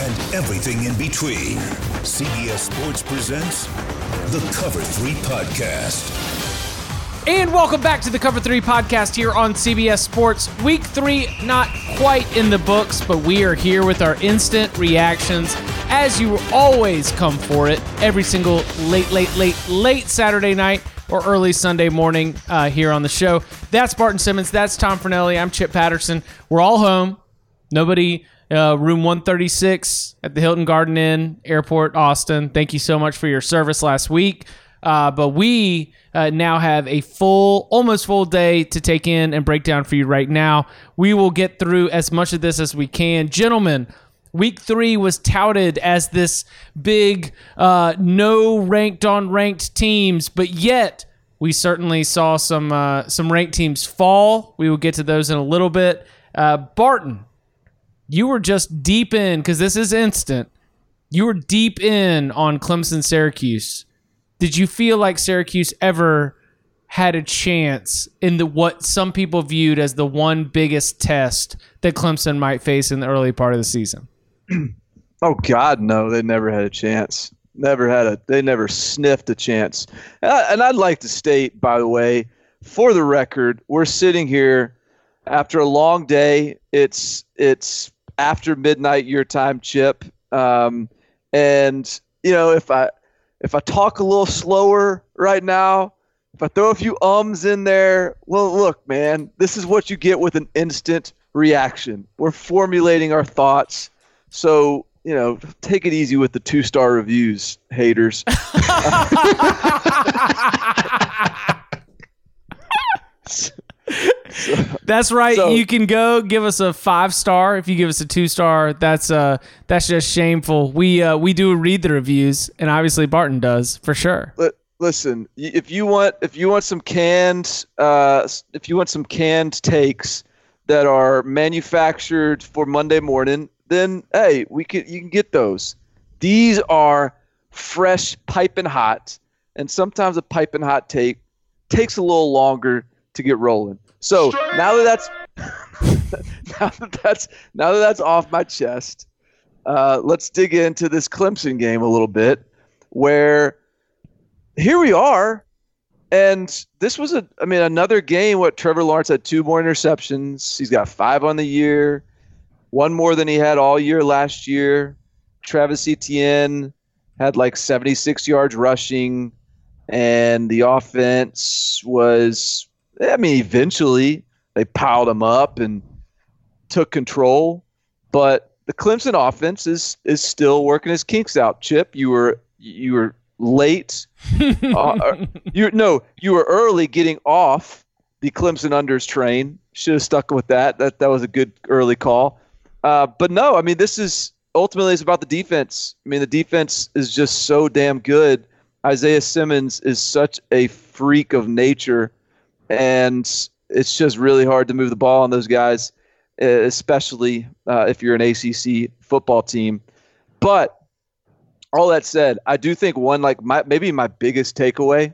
and everything in between, CBS Sports presents the Cover 3 podcast. And welcome back to the Cover 3 podcast here on CBS Sports. Week 3 not quite in the books, but we are here with our instant reactions as you always come for it every single late, late, late, late Saturday night or early Sunday morning uh, here on the show. That's Barton Simmons. That's Tom Fornelli. I'm Chip Patterson. We're all home. Nobody, uh, room 136 at the Hilton Garden Inn, Airport, Austin. Thank you so much for your service last week. Uh, but we uh, now have a full, almost full day to take in and break down for you right now. We will get through as much of this as we can. Gentlemen, week three was touted as this big, uh, no ranked on ranked teams, but yet we certainly saw some uh, some ranked teams fall. We will get to those in a little bit. Uh, Barton, you were just deep in because this is instant. You were deep in on Clemson Syracuse did you feel like Syracuse ever had a chance in the what some people viewed as the one biggest test that Clemson might face in the early part of the season? Oh God, no! They never had a chance. Never had a. They never sniffed a chance. And I'd like to state, by the way, for the record, we're sitting here after a long day. It's it's after midnight your time, Chip. Um, and you know, if I if I talk a little slower right now, if I throw a few ums in there, well, look, man, this is what you get with an instant reaction. We're formulating our thoughts. So, you know, take it easy with the two star reviews, haters. that's right. so- you can go give us a five star. If you give us a two star, that's uh that's just shameful. We uh we do read the reviews, and obviously Barton does for sure. Li- listen, if you want if you want some canned uh, if you want some canned takes that are manufactured for Monday morning, then hey, we can you can get those. These are fresh, piping hot, and sometimes a piping hot take takes a little longer to get rolling. So now that that's now that that's now that that's off my chest, uh, let's dig into this Clemson game a little bit, where here we are, and this was a I mean another game. What Trevor Lawrence had two more interceptions. He's got five on the year, one more than he had all year last year. Travis Etienne had like 76 yards rushing, and the offense was I mean, eventually they piled them up and took control, but the Clemson offense is is still working his kinks out. Chip, you were you were late. uh, you no, you were early getting off the Clemson unders train. Should have stuck with that. That that was a good early call. Uh, but no, I mean this is ultimately it's about the defense. I mean the defense is just so damn good. Isaiah Simmons is such a freak of nature and it's just really hard to move the ball on those guys, especially uh, if you're an ACC football team. But all that said, I do think one like my maybe my biggest takeaway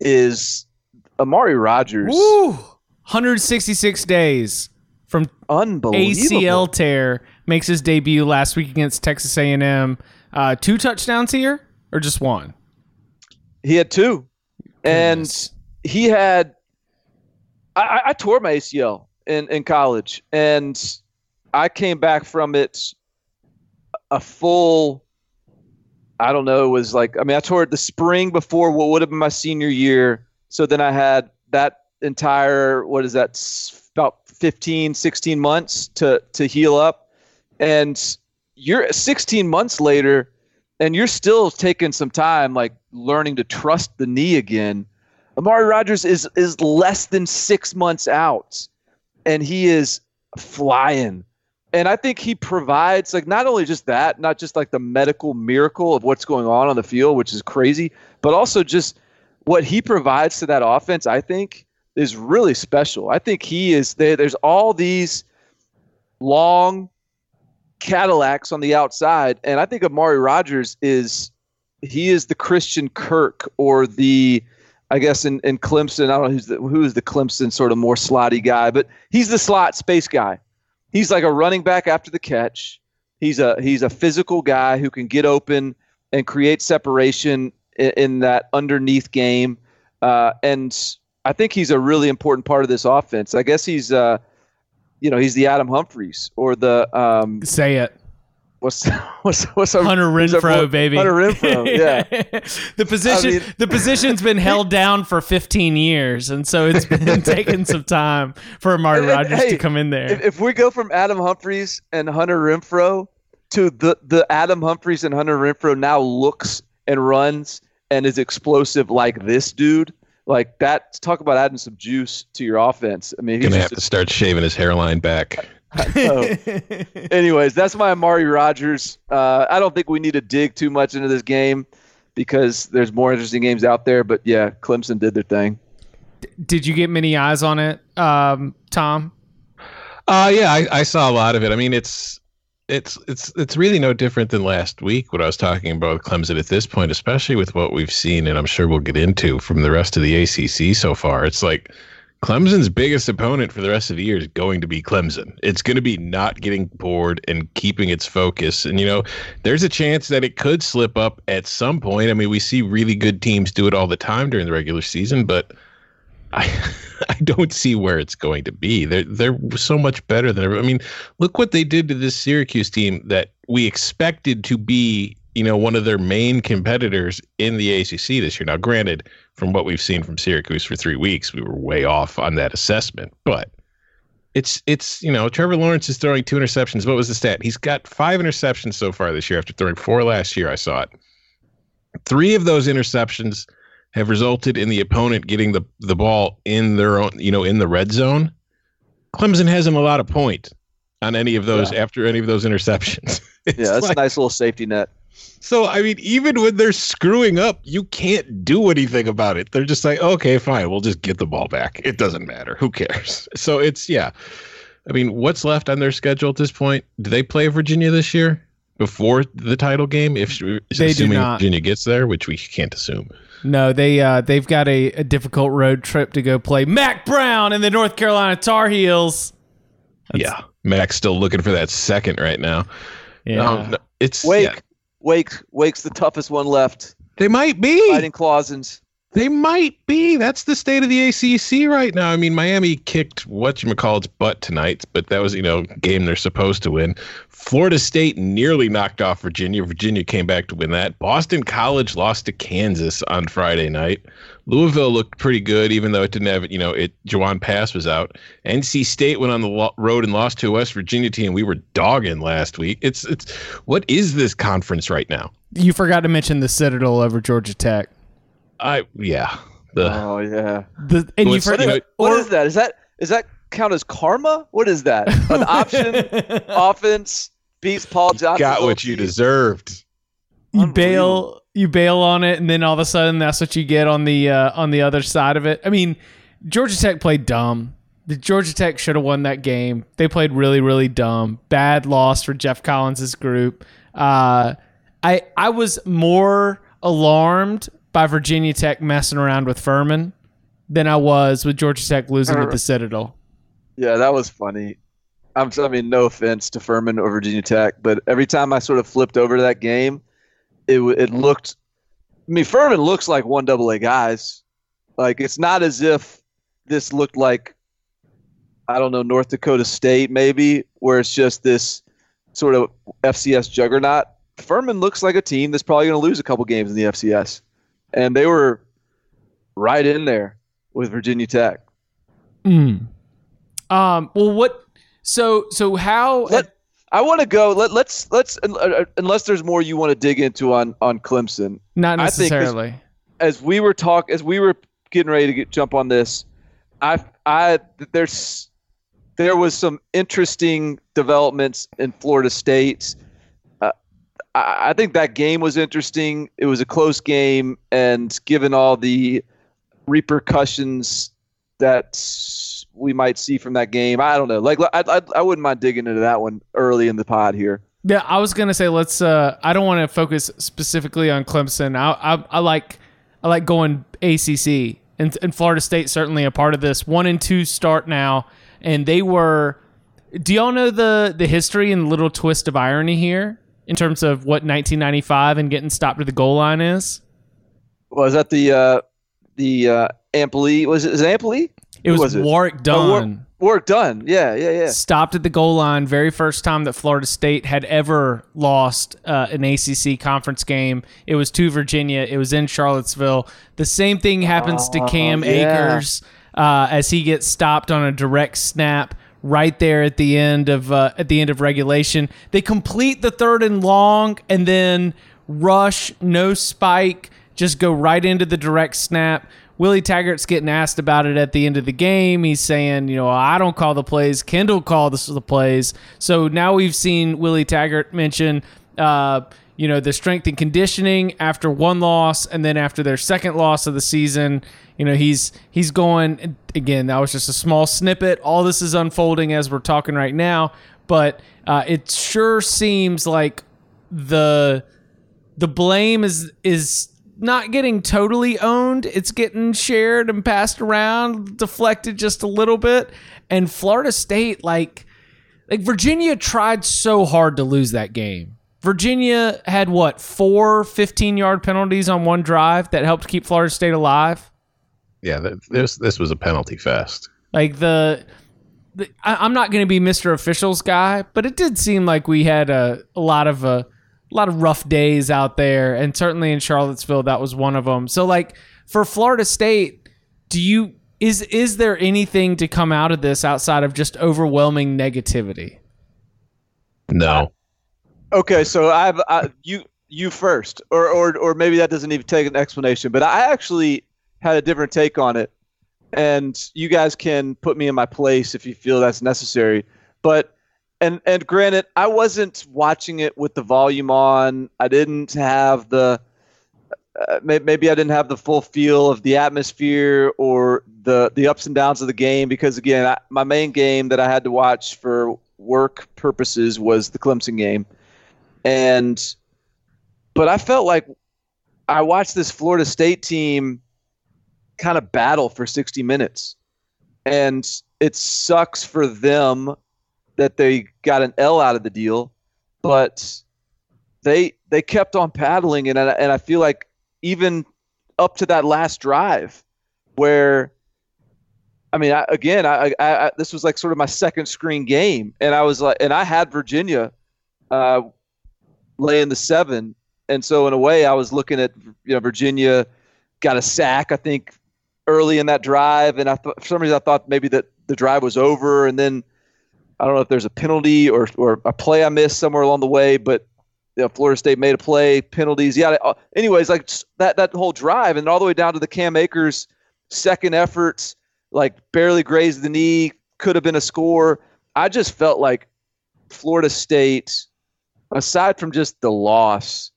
is Amari Rodgers. Woo! 166 days from Unbelievable. ACL tear makes his debut last week against Texas A&M. Uh, two touchdowns here, or just one? He had two, Goodness. He had. I, I- I tore my ACL in in college, and I came back from it a full. I don't know. It was like I mean, I tore it the spring before what would have been my senior year. So then I had that entire what is that about 15 16 months to to heal up and you're 16 months later and you're still taking some time like learning to trust the knee again amari rodgers is is less than six months out and he is flying. And i think he provides like not only just that not just like the medical miracle of what's going on on the field which is crazy but also just what he provides to that offense i think is really special. I think he is there there's all these long Cadillacs on the outside, and I think Amari Rodgers is he is the Christian Kirk or the I guess in, in Clemson. I don't know who's the, who's the Clemson sort of more slotty guy, but he's the slot space guy. He's like a running back after the catch. He's a he's a physical guy who can get open and create separation in, in that underneath game, uh, and I think he's a really important part of this offense. I guess he's. Uh, you know, he's the Adam Humphries or the um, Say it. what's what's what's our, Hunter who's our Renfrow, baby. Hunter Renfrow, yeah. the position I mean- the position's been held down for 15 years, and so it's been taking some time for Amari And- and, Rodgers hey, to come in there. If, if we go from Adam Humphries and Hunter Renfrow to the the Adam Humphries and Hunter Renfrow now looks and runs and is explosive like this dude, like that. Talk about adding some juice to your offense. I mean, he's Gonna just have to start shaving his hairline back. So, anyways, that's my Amari Rodgers. Uh, I don't think we need to dig too much into this game because there's more interesting games out there. But yeah, Clemson did their thing. Did you get many eyes on it, um, Tom? Uh yeah, I, I saw a lot of it. I mean, it's it's it's it's really no different than last week. What I was talking about Clemson at this point, especially with what we've seen, and I'm sure we'll get into from the rest of the ACC so far. It's like Clemson's biggest opponent for the rest of the year is going to be Clemson. It's going to be not getting bored and keeping its focus. And you know, there's a chance that it could slip up at some point. I mean, we see really good teams do it all the time during the regular season, but I I don't see where it's going to be. They're they're so much better than ever. I mean, look what they did to this Syracuse team that we expected to be, you know, one of their main competitors in the ACC this year. Now, granted, from what we've seen from Syracuse for three weeks, we were way off on that assessment, but it's it's you know Trevor Lawrence is throwing two interceptions. What was the stat? He's got five interceptions so far this year after throwing four last year. I saw it. Three of those interceptions have resulted in the opponent getting the the ball in their own, you know, in the red zone. Clemson hasn't allowed a point on any of those after any of those interceptions. Yeah, that's like- a nice little safety net. So I mean, even when they're screwing up, you can't do anything about it. They're just like, okay, fine, we'll just get the ball back. It doesn't matter. Who cares? So it's yeah. I mean, what's left on their schedule at this point? Do they play Virginia this year before the title game? If They do assuming not. Virginia gets there, which we can't assume. No, they uh, they've got a, a difficult road trip to go play Mack Brown and the North Carolina Tar Heels. yeah, Mack's still looking for that second right now. Yeah, Um, it's Wake, yeah. Wake, Wake's the toughest one left. They might be. Fighting Clawsons. They might be. That's the state of the ACC right now. I mean, Miami kicked whatchamacallit's butt tonight, but that was, you know, game they're supposed to win. Florida State nearly knocked off Virginia. Virginia came back to win that. Boston College lost to Kansas on Friday night. Louisville looked pretty good, even though it didn't have, you know, it. Jawon Pass was out. NC State went on the lo- road and lost to a West Virginia team we were dogging last week. It's, it's, what is this conference right now? you forgot to mention the Citadel over Georgia Tech. I, yeah. The, Oh yeah. The, and you What's- forgot. you What is that? Is that is that count as karma? What is that? An option offense beats Paul Johnson. got what you deserved. you bail you bail on it and then all of a sudden that's what you get on the uh, on the other side of it i mean georgia tech played dumb the georgia tech should have won that game they played really really dumb bad loss for geoff collins's group uh, I I was more alarmed by Virginia Tech messing around with Furman than I was with Georgia Tech losing at the uh, Citadel. Yeah, that was funny. I'm, I mean, no offense to Furman or Virginia Tech, but every time I sort of flipped over to that game, it it looked. I mean, Furman looks like one double A guys. Like it's not as if this looked like I don't know North Dakota State maybe, where it's just this sort of FCS juggernaut. Furman looks like a team that's probably going to lose a couple games in the FCS, and they were right in there with Virginia Tech. Um. Well, what? So so how? Let I want to go. Let let's let's uh, uh, unless there's more you want to dig into on on Clemson. not I think this- necessarily. As we were talk, as we were getting ready to get, jump on this, I I there's there was some interesting developments in Florida State. I, I think that game was interesting. It was a close game, and given all the repercussions that we might see from that game, I don't know. Like I I, I wouldn't mind digging into that one early in the pod here. Yeah, I was gonna say let's. Uh, I don't want to focus specifically on Clemson. I, I I like I like going ACC and and Florida State certainly a part of this. One and two start now, and they were. Do y'all know the the history and little twist of irony here in terms of what 1995 and getting stopped at the goal line is? Was that the uh, the uh, Ampli? Was it, is it Ampli? It was, was it? Warrick Oh, War- Dunn. Done. Yeah, yeah, yeah. stopped at the goal line. Very first time that Florida State had ever lost uh, an ACC conference game. It was to Virginia. It was in Charlottesville. The same thing happens to Cam Oh, yeah. Akers uh, as he gets stopped on a direct snap right there at the end of uh, at the end of regulation. They complete the third and long, and then rush, no spike, just go right into the direct snap. Willie Taggart's getting asked about it at the end of the game. He's saying, you know, I don't call the plays. Kendall the, the plays. So now we've seen Willie Taggart mention, uh, you know, the strength and conditioning after one loss, and then after their second loss of the season. You know, he's he's going again. That was just a small snippet. All this is unfolding as we're talking right now, but uh, it sure seems like the the blame is is not getting totally owned. It's getting shared and passed around, deflected just a little bit. And Florida State, like, like Virginia tried so hard to lose that game. Virginia had what four 15 yard penalties on one drive that helped keep Florida State alive. Yeah, this this was a penalty fest. Like the, the I, I'm not going to be Mr. Officials guy, but it did seem like we had a, a lot of uh, a lot of rough days out there, and certainly in Charlottesville, that was one of them. So, like for Florida State, do you is is there anything to come out of this outside of just overwhelming negativity? No, Okay, so I've I, you you first, or or or maybe that doesn't even take an explanation. But I actually had a different take on it, and you guys can put me in my place if you feel that's necessary. But and and granted, I wasn't watching it with the volume on. I didn't have the uh, maybe I didn't have the full feel of the atmosphere or the the ups and downs of the game because again, I, my main game that I had to watch for work purposes was the Clemson game, and but I felt like I watched this Florida State team kind of battle for 60 minutes, and it sucks for them that they got an L out of the deal, but they they kept on paddling, and I, and I feel like even up to that last drive, where I mean, I, again, I, I, I this was like sort of my second screen game, and I was like, and I had Virginia uh, laying the seven, and so in a way, I was looking at you know Virginia got a sack, I think, early in that drive, and I thought for some reason I thought maybe that the drive was over, and then I don't know if there's a penalty or or a play I missed somewhere along the way, but you know, Florida State made a play, penalties. Yeah. uh, Anyways, like that that whole drive, and all the way down to the Cam Akers second efforts, like barely grazed the knee, could have been a score. I just felt like Florida State, aside from just the loss,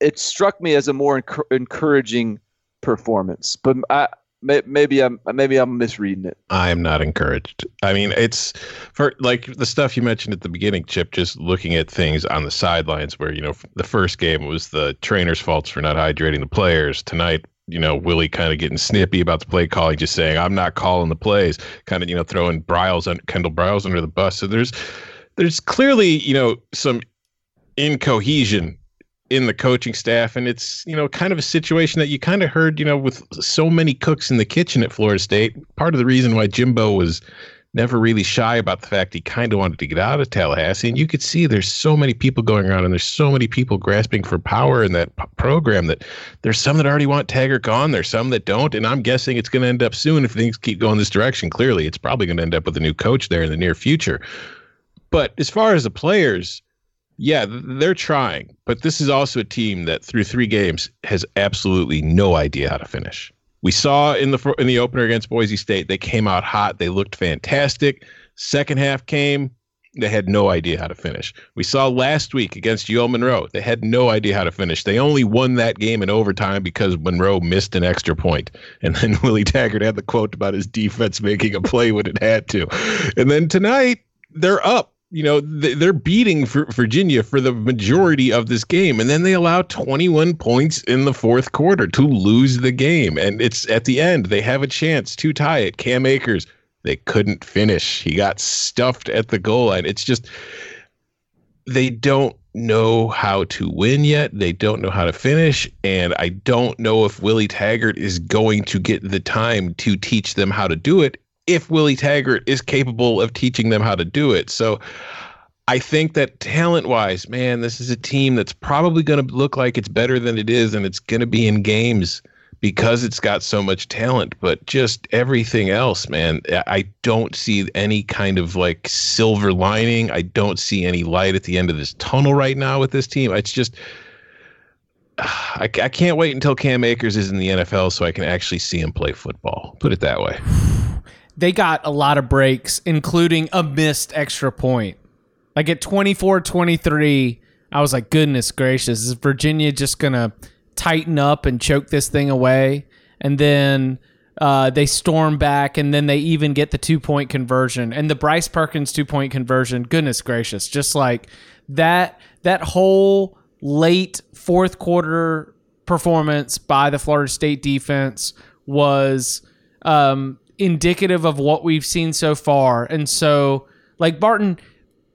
it struck me as a more encour- encouraging performance. But I may, maybe I'm maybe I'm misreading it. I am not encouraged. I mean, it's for like the stuff you mentioned at the beginning, Chip. Just looking at things on the sidelines, where you know the first game was the trainer's faults for not hydrating the players. Tonight, you know, Willie kind of getting snippy about the play calling, just saying I'm not calling the plays, kind of you know throwing Briles and Kendall Briles under the bus. So there's there's clearly you know some incohesion in the coaching staff and it's you know kind of a situation that you kind of heard you know with so many cooks in the kitchen at Florida State. Part of the reason why Jimbo was never really shy about the fact he kind of wanted to get out of Tallahassee and you could see there's so many people going around and there's so many people grasping for power in that p- program that there's some that already want Taggart gone there's some that don't and I'm guessing it's going to end up soon if things keep going this direction. Clearly it's probably going to end up with a new coach there in the near future but as far as the players yeah, they're trying, but this is also a team that through three games has absolutely no idea how to finish. We saw in the in the opener against Boise State, they came out hot, they looked fantastic. Second half came, they had no idea how to finish. We saw last week against UL Monroe, they had no idea how to finish. They only won that game in overtime because Monroe missed an extra point, and then Willie Taggart had the quote about his defense making a play when it had to. And then tonight, they're up you know they're beating Virginia for the majority of this game, and then they allow 21 points in the fourth quarter to lose the game. And it's at the end they have a chance to tie it. Cam Akers they couldn't finish. He got stuffed at the goal line. It's just they don't know how to win yet. They don't know how to finish. And I don't know if Willie Taggart is going to get the time to teach them how to do it if Willie Taggart is capable of teaching them how to do it. So I think that talent wise, man, this is a team that's probably going to look like it's better than it is, and it's going to be in games because it's got so much talent. But just everything else, man, I don't see any kind of like silver lining. I don't see any light at the end of this tunnel right now with this team. It's just. I, I can't wait until Cam Akers is in the NFL so I can actually see him play football. Put it that way they got a lot of breaks, including a missed extra point. Like at 24 23, I was like, goodness gracious, is Virginia just going to tighten up and choke this thing away? And then uh, they storm back, and then they even get the two point conversion. And the Bryce Perkins two point conversion, goodness gracious, just like that, that whole late fourth quarter performance by the Florida State defense was um, indicative of what we've seen so far. And so, like Barton,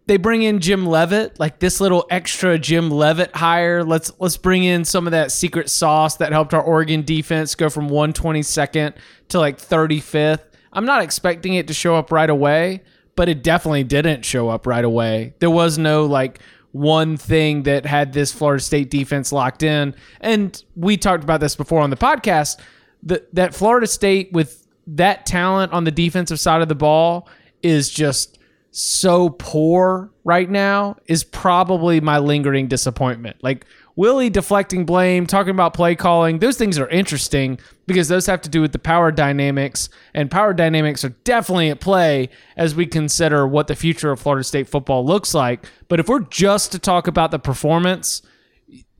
they bring in Jim Leavitt, like this little extra Jim Leavitt hire. Let's let's bring in some of that secret sauce that helped our Oregon defense go from 122nd to like 35th. I'm not expecting it to show up right away, but it definitely didn't show up right away. There was no like one thing that had this Florida State defense locked in. And we talked about this before on the podcast. That that Florida State with that talent on the defensive side of the ball is just so poor right now is probably my lingering disappointment. Like Willie deflecting blame, talking about play calling, those things are interesting because those have to do with the power dynamics, and power dynamics are definitely at play as we consider what the future of Florida State football looks like. But if we're just to talk about the performance,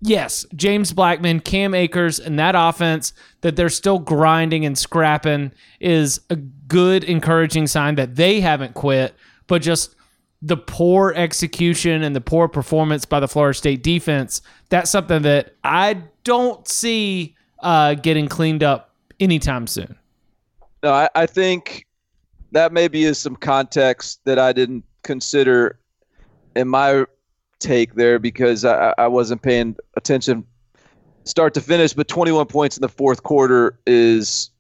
yes, James Blackman, Cam Akers, and that offense that they're still grinding and scrapping is a good, encouraging sign that they haven't quit, but just the poor execution and the poor performance by the Florida State defense, that's something that I don't see uh, getting cleaned up anytime soon. No, I, I think that maybe is some context that I didn't consider in my take there because I, I wasn't paying attention start to finish. But 21 points in the fourth quarter is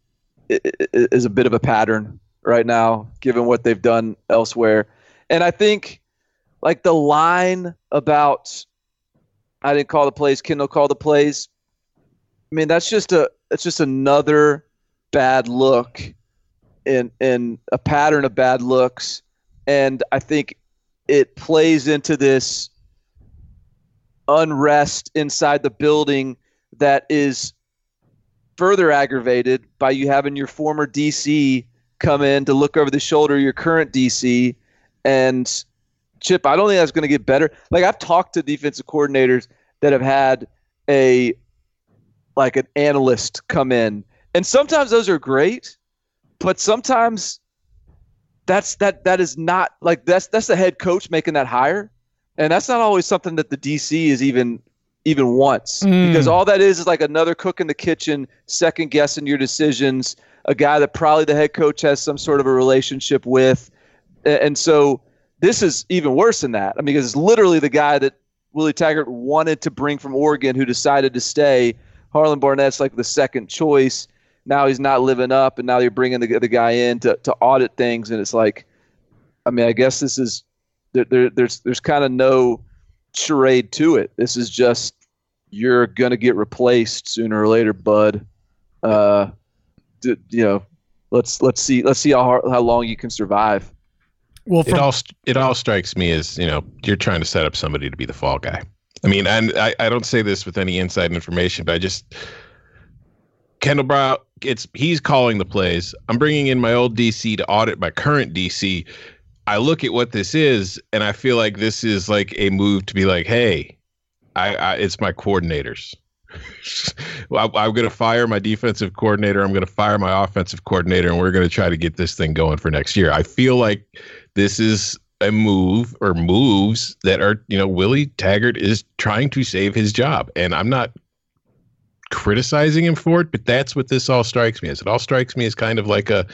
is a bit of a pattern right now, given what they've done elsewhere. And I think like the line about I didn't call the plays, Kendall called the plays. I mean, that's just a that's just another bad look in in a pattern of bad looks. And I think it plays into this unrest inside the building that is further aggravated by you having your former DC come in to look over the shoulder of your current DC. And Chip, I don't think that's going to get better. Like I've talked to defensive coordinators that have had a like an analyst come in And sometimes those are great, but sometimes that's that that is not like that's that's the head coach making that hire, and that's not always something that the DC is even even wants Mm. because all that is is like another cook in the kitchen, second guessing your decisions. A guy that probably the head coach has some sort of a relationship with, and so this is even worse than that. I mean, because it's literally the guy that Willie Taggart wanted to bring from Oregon who decided to stay. Harlon Barnett's like the second choice. Now he's not living up, and now you're bringing the, the guy in to, to audit things, and it's like, I mean, I guess this is there, there there's there's kind of no charade to it. This is just you're gonna get replaced sooner or later, bud. Uh, d- you know, let's let's see let's see how hard, how long you can survive. Well, it all it all strikes me as you know you're trying to set up somebody to be the fall guy. I mean, and I, I don't say this with any inside information, but I just Kendall Brown. It's he's calling the plays. I'm bringing in my old DC to audit my current DC. I look at what this is, and I feel like this is like a move to be like, hey, I, I it's my coordinators. well, I, I'm going to fire my defensive coordinator. I'm going to fire my offensive coordinator, and we're going to try to get this thing going for next year. I feel like this is a move or moves that are, you know, Willie Taggart is trying to save his job. And I'm not criticizing him for it, but that's what this all strikes me as. It all strikes me as kind of like a,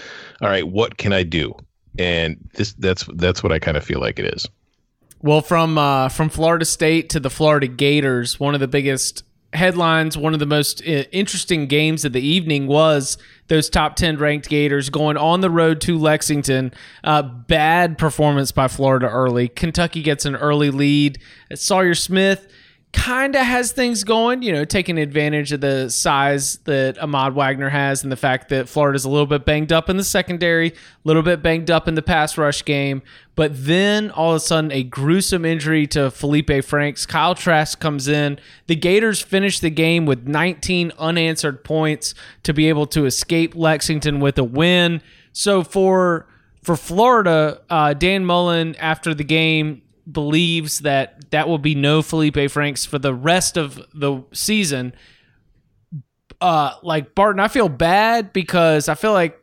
all right, what can I do? And this that's that's what I kind of feel like it is. Well, from uh, from Florida State to the Florida Gators, one of the biggest headlines, one of the most uh, interesting games of the evening was those top ten ranked Gators going on the road to Lexington. Uh, bad performance by Florida early. Kentucky gets an early lead. Sawyer Smith kind of has things going, you know, taking advantage of the size that Ahmad Wagner has and the fact that Florida's a little bit banged up in the secondary, a little bit banged up in the pass rush game. But then all of a sudden, a gruesome injury to Felipe Franks. Kyle Trask comes in. The Gators finish the game with 19 unanswered points to be able to escape Lexington with a win. So for for Florida, uh, Dan Mullen after the game believes that that will be no Felipe Franks for the rest of the season. Uh, like Barton, I feel bad because I feel like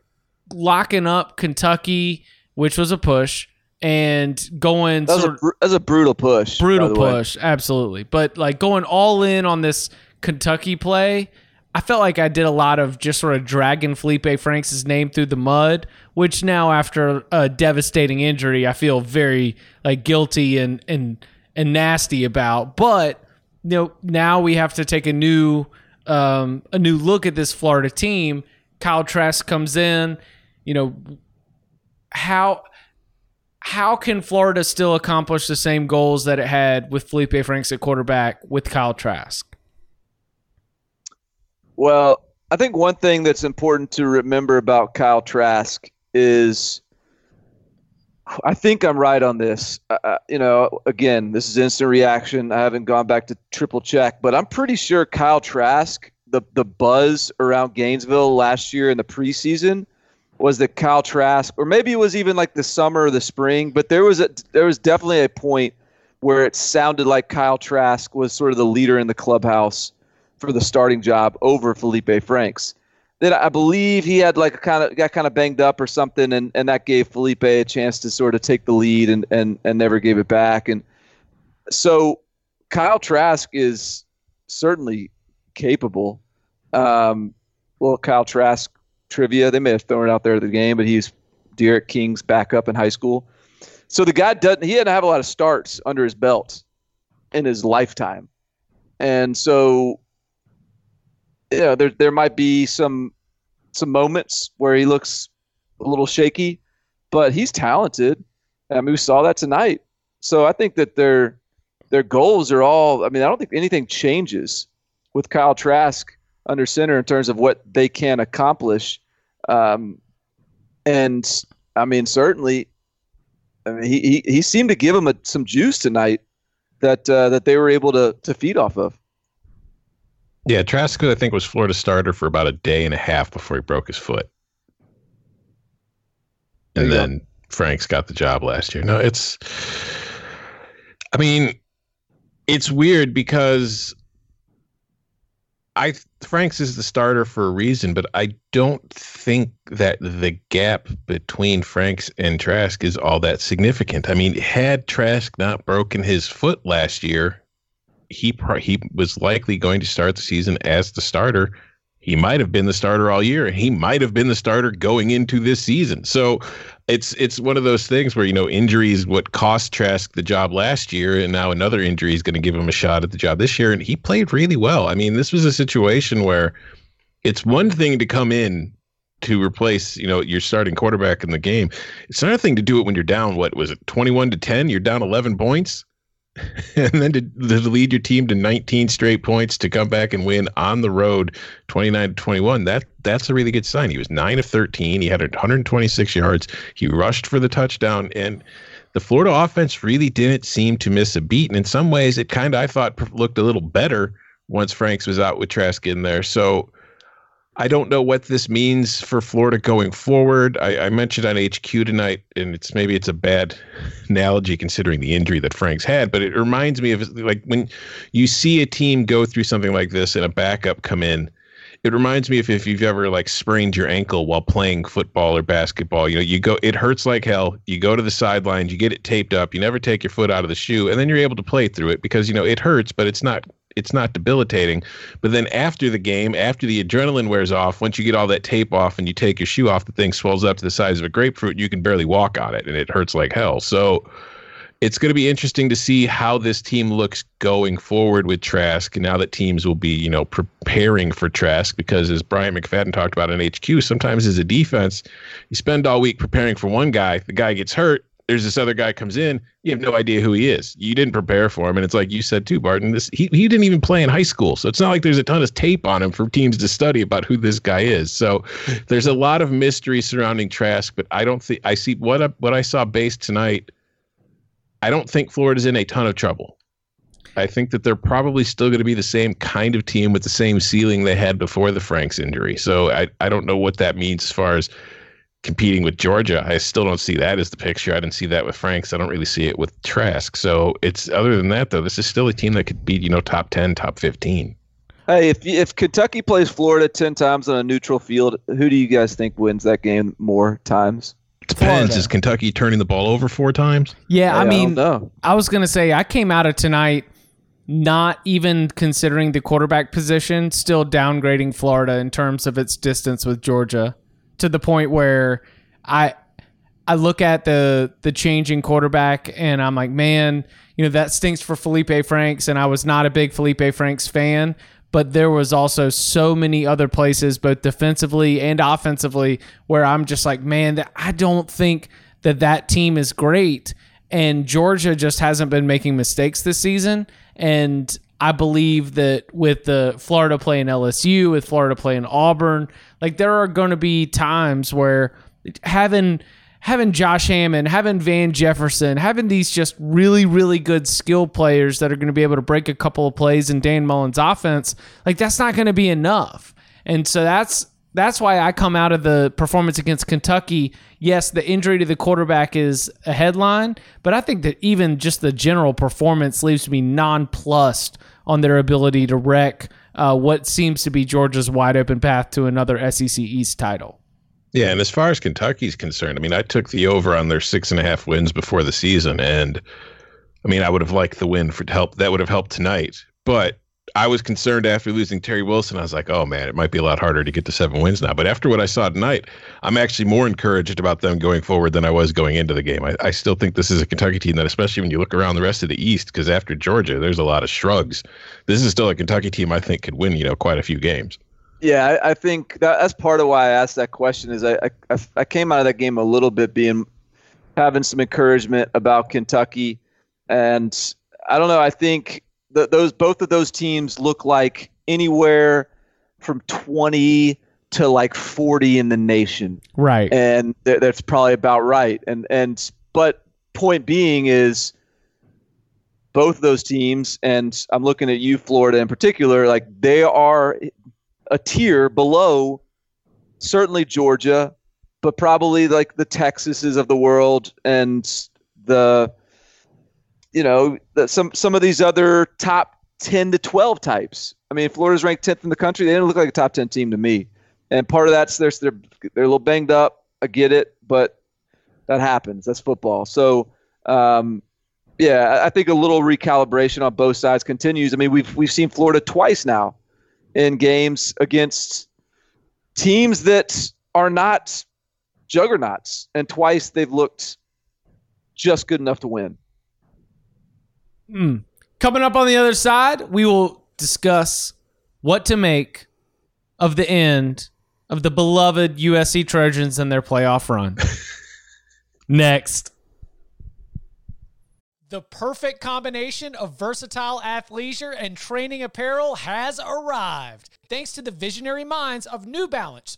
locking up Kentucky, which was a push, and going That was, a, br- that was a brutal push. brutal the way. push, absolutely. But like going all in on this Kentucky play, I felt like I did a lot of just sort of dragging Felipe Franks' name through the mud, which now after a devastating injury, I feel very like guilty and and and nasty about. But you know, now we have to take a new um, a new look at this Florida team. Kyle Trask comes in. You know how how can Florida still accomplish the same goals that it had with Felipe Franks at quarterback with Kyle Trask? Well, I think one thing that's important to remember about Kyle Trask is I think I'm right on this. Uh, uh, you know, again, this is instant reaction. I haven't gone back to triple check, but I'm pretty sure Kyle Trask, the the buzz around Gainesville last year in the preseason was that Kyle Trask, or maybe it was even like the summer or the spring, but there was a there was definitely a point where it sounded like Kyle Trask was sort of the leader in the clubhouse for the starting job over Felipe Franks. Then I believe he had like kind of got kind of banged up or something, and, and that gave Felipe a chance to sort of take the lead and, and, and never gave it back. And so Kyle Trask is certainly capable. Um, well, Kyle Trask trivia, they may have thrown it out there at the game, but he's D'Eriq King's backup in high school. So the guy doesn't he didn't have a lot of starts under his belt in his lifetime. And so you know, there there might be some some moments where he looks a little shaky, but he's talented. I mean, we saw that tonight. So I think that their their goals are all. I mean, I don't think anything changes with Kyle Trask under center in terms of what they can accomplish. Um, and I mean, certainly, I mean, he he, he seemed to give them a, some juice tonight that uh, that they were able to to feed off of. Yeah, Trask, I think, was Florida starter for about a day and a half before he broke his foot. And you go. then Franks got the job last year. No, it's, I mean, it's weird because I, Franks is the starter for a reason, but I don't think that the gap between Franks and Trask is all that significant. I mean, had Trask not broken his foot last year, he he was likely going to start the season as the starter. He might have been the starter all year, he might have been the starter going into this season. So it's it's one of those things where you know injuries what cost Trask the job last year, and now another injury is going to give him a shot at the job this year, and he played really well. I mean, this was a situation where it's one thing to come in to replace you know your starting quarterback in the game. It's another thing to do it when you're down. What was it, twenty one to ten? You're down eleven points. and then to, to, lead your team to 19 straight points to come back and win on the road 29 to 21 that that's a really good sign. He was 9 of 13 he had 126 yards. He rushed for the touchdown and the Florida offense really didn't seem to miss a beat. And in some ways it kind of I thought looked a little better once Franks was out with Trask in there. So I don't know what this means for Florida going forward. I, I, mentioned on HQ tonight, and it's maybe it's a bad analogy considering the injury that Frank's had, but it reminds me of like when you see a team go through something like this and a backup come in. It reminds me of if you've ever like sprained your ankle while playing football or basketball. You know, you go, it hurts like hell. You go to the sidelines, you get it taped up, you never take your foot out of the shoe, and then you're able to play through it because you know it hurts, but it's not it's not debilitating. But then after the game, after the adrenaline wears off, once you get all that tape off and you take your shoe off, the thing swells up to the size of a grapefruit. You can barely walk on it, and it hurts like hell. So it's going to be interesting to see how this team looks going forward with Trask. Now that teams will be, you know, preparing for Trask, because as Brian McFadden talked about in HQ, sometimes as a defense, you spend all week preparing for one guy, the guy gets hurt, there's this other guy comes in, you have no idea who he is. You didn't prepare for him, and it's like you said too, Barton. This he he didn't even play in high school, so it's not like there's a ton of tape on him for teams to study about who this guy is. So there's a lot of mystery surrounding Trask, but I don't think I see what I, what I saw based tonight. I don't think Florida's in a ton of trouble. I think that they're probably still going to be the same kind of team with the same ceiling they had before the Franks injury. So I, I don't know what that means as far as competing with Georgia. I still don't see that as the picture. I didn't see that with Franks. I don't really see it with Trask. So it's other than that though, this is still a team that could beat, you know, top 10, top 15. Hey, if if Kentucky plays Florida 10 times on a neutral field, who do you guys think wins that game more times? Depends. Florida. Is Kentucky turning the ball over four times? Yeah, I mean, I, I was going to say I came out of tonight not even considering the quarterback position, still downgrading Florida in terms of its distance with Georgia to the point where I I look at the the changing quarterback and I'm like, man, you know that stinks for Felipe Franks, and I was not a big Felipe Franks fan, but there was also so many other places, both defensively and offensively, where I'm just like, man, I don't think that that team is great, and Georgia just hasn't been making mistakes this season, and I believe that with the Florida playing LSU, with Florida playing Auburn, like there are going to be times where having having Josh Hammond, having Van Jefferson, having these just really really good skill players that are going to be able to break a couple of plays in Dan Mullen's offense, like that's not going to be enough. And so that's that's why I come out of the performance against Kentucky. Yes, the injury to the quarterback is a headline, but I think that even just the general performance leaves me nonplussed on their ability to wreck uh, what seems to be Georgia's wide open path to another SEC East title. Yeah, and as far as Kentucky's concerned, I mean, I took the over on their six and a half wins before the season, and I mean, I would have liked the win for help. That would have helped tonight, but I was concerned after losing Terry Wilson. I was like, oh man, it might be a lot harder to get to seven wins now. But after what I saw tonight, I'm actually more encouraged about them going forward than I was going into the game. I, I still think this is a Kentucky team that, especially when you look around the rest of the East, because after Georgia, there's a lot of shrugs. This is still a Kentucky team I think could win, you know, quite a few games. Yeah, I, I think that, that's part of why I asked that question. Is I, I I came out of that game a little bit being having some encouragement about Kentucky, and I don't know. I think the, those both of those teams look like anywhere from 20 to like 40 in the nation. Right. And th- that's probably about right. And and but point being is both of those teams and I'm looking at you Florida in particular like they are a tier below certainly Georgia but probably like the Texases of the world and the you know, some some of these other top 10 to 12 types. I mean, Florida's ranked 10th in the country. They didn't look like a top 10 team to me. And part of that's they're, they're, they're a little banged up. I get it, but that happens. That's football. So, um, yeah, I think a little recalibration on both sides continues. I mean, we've we've seen Florida twice now in games against teams that are not juggernauts, and twice they've looked just good enough to win. Mm. Coming up on the other side, we will discuss what to make of the end of the beloved USC Trojans and their playoff run. Next. The perfect combination of versatile athleisure and training apparel has arrived. Thanks to the visionary minds of New Balance,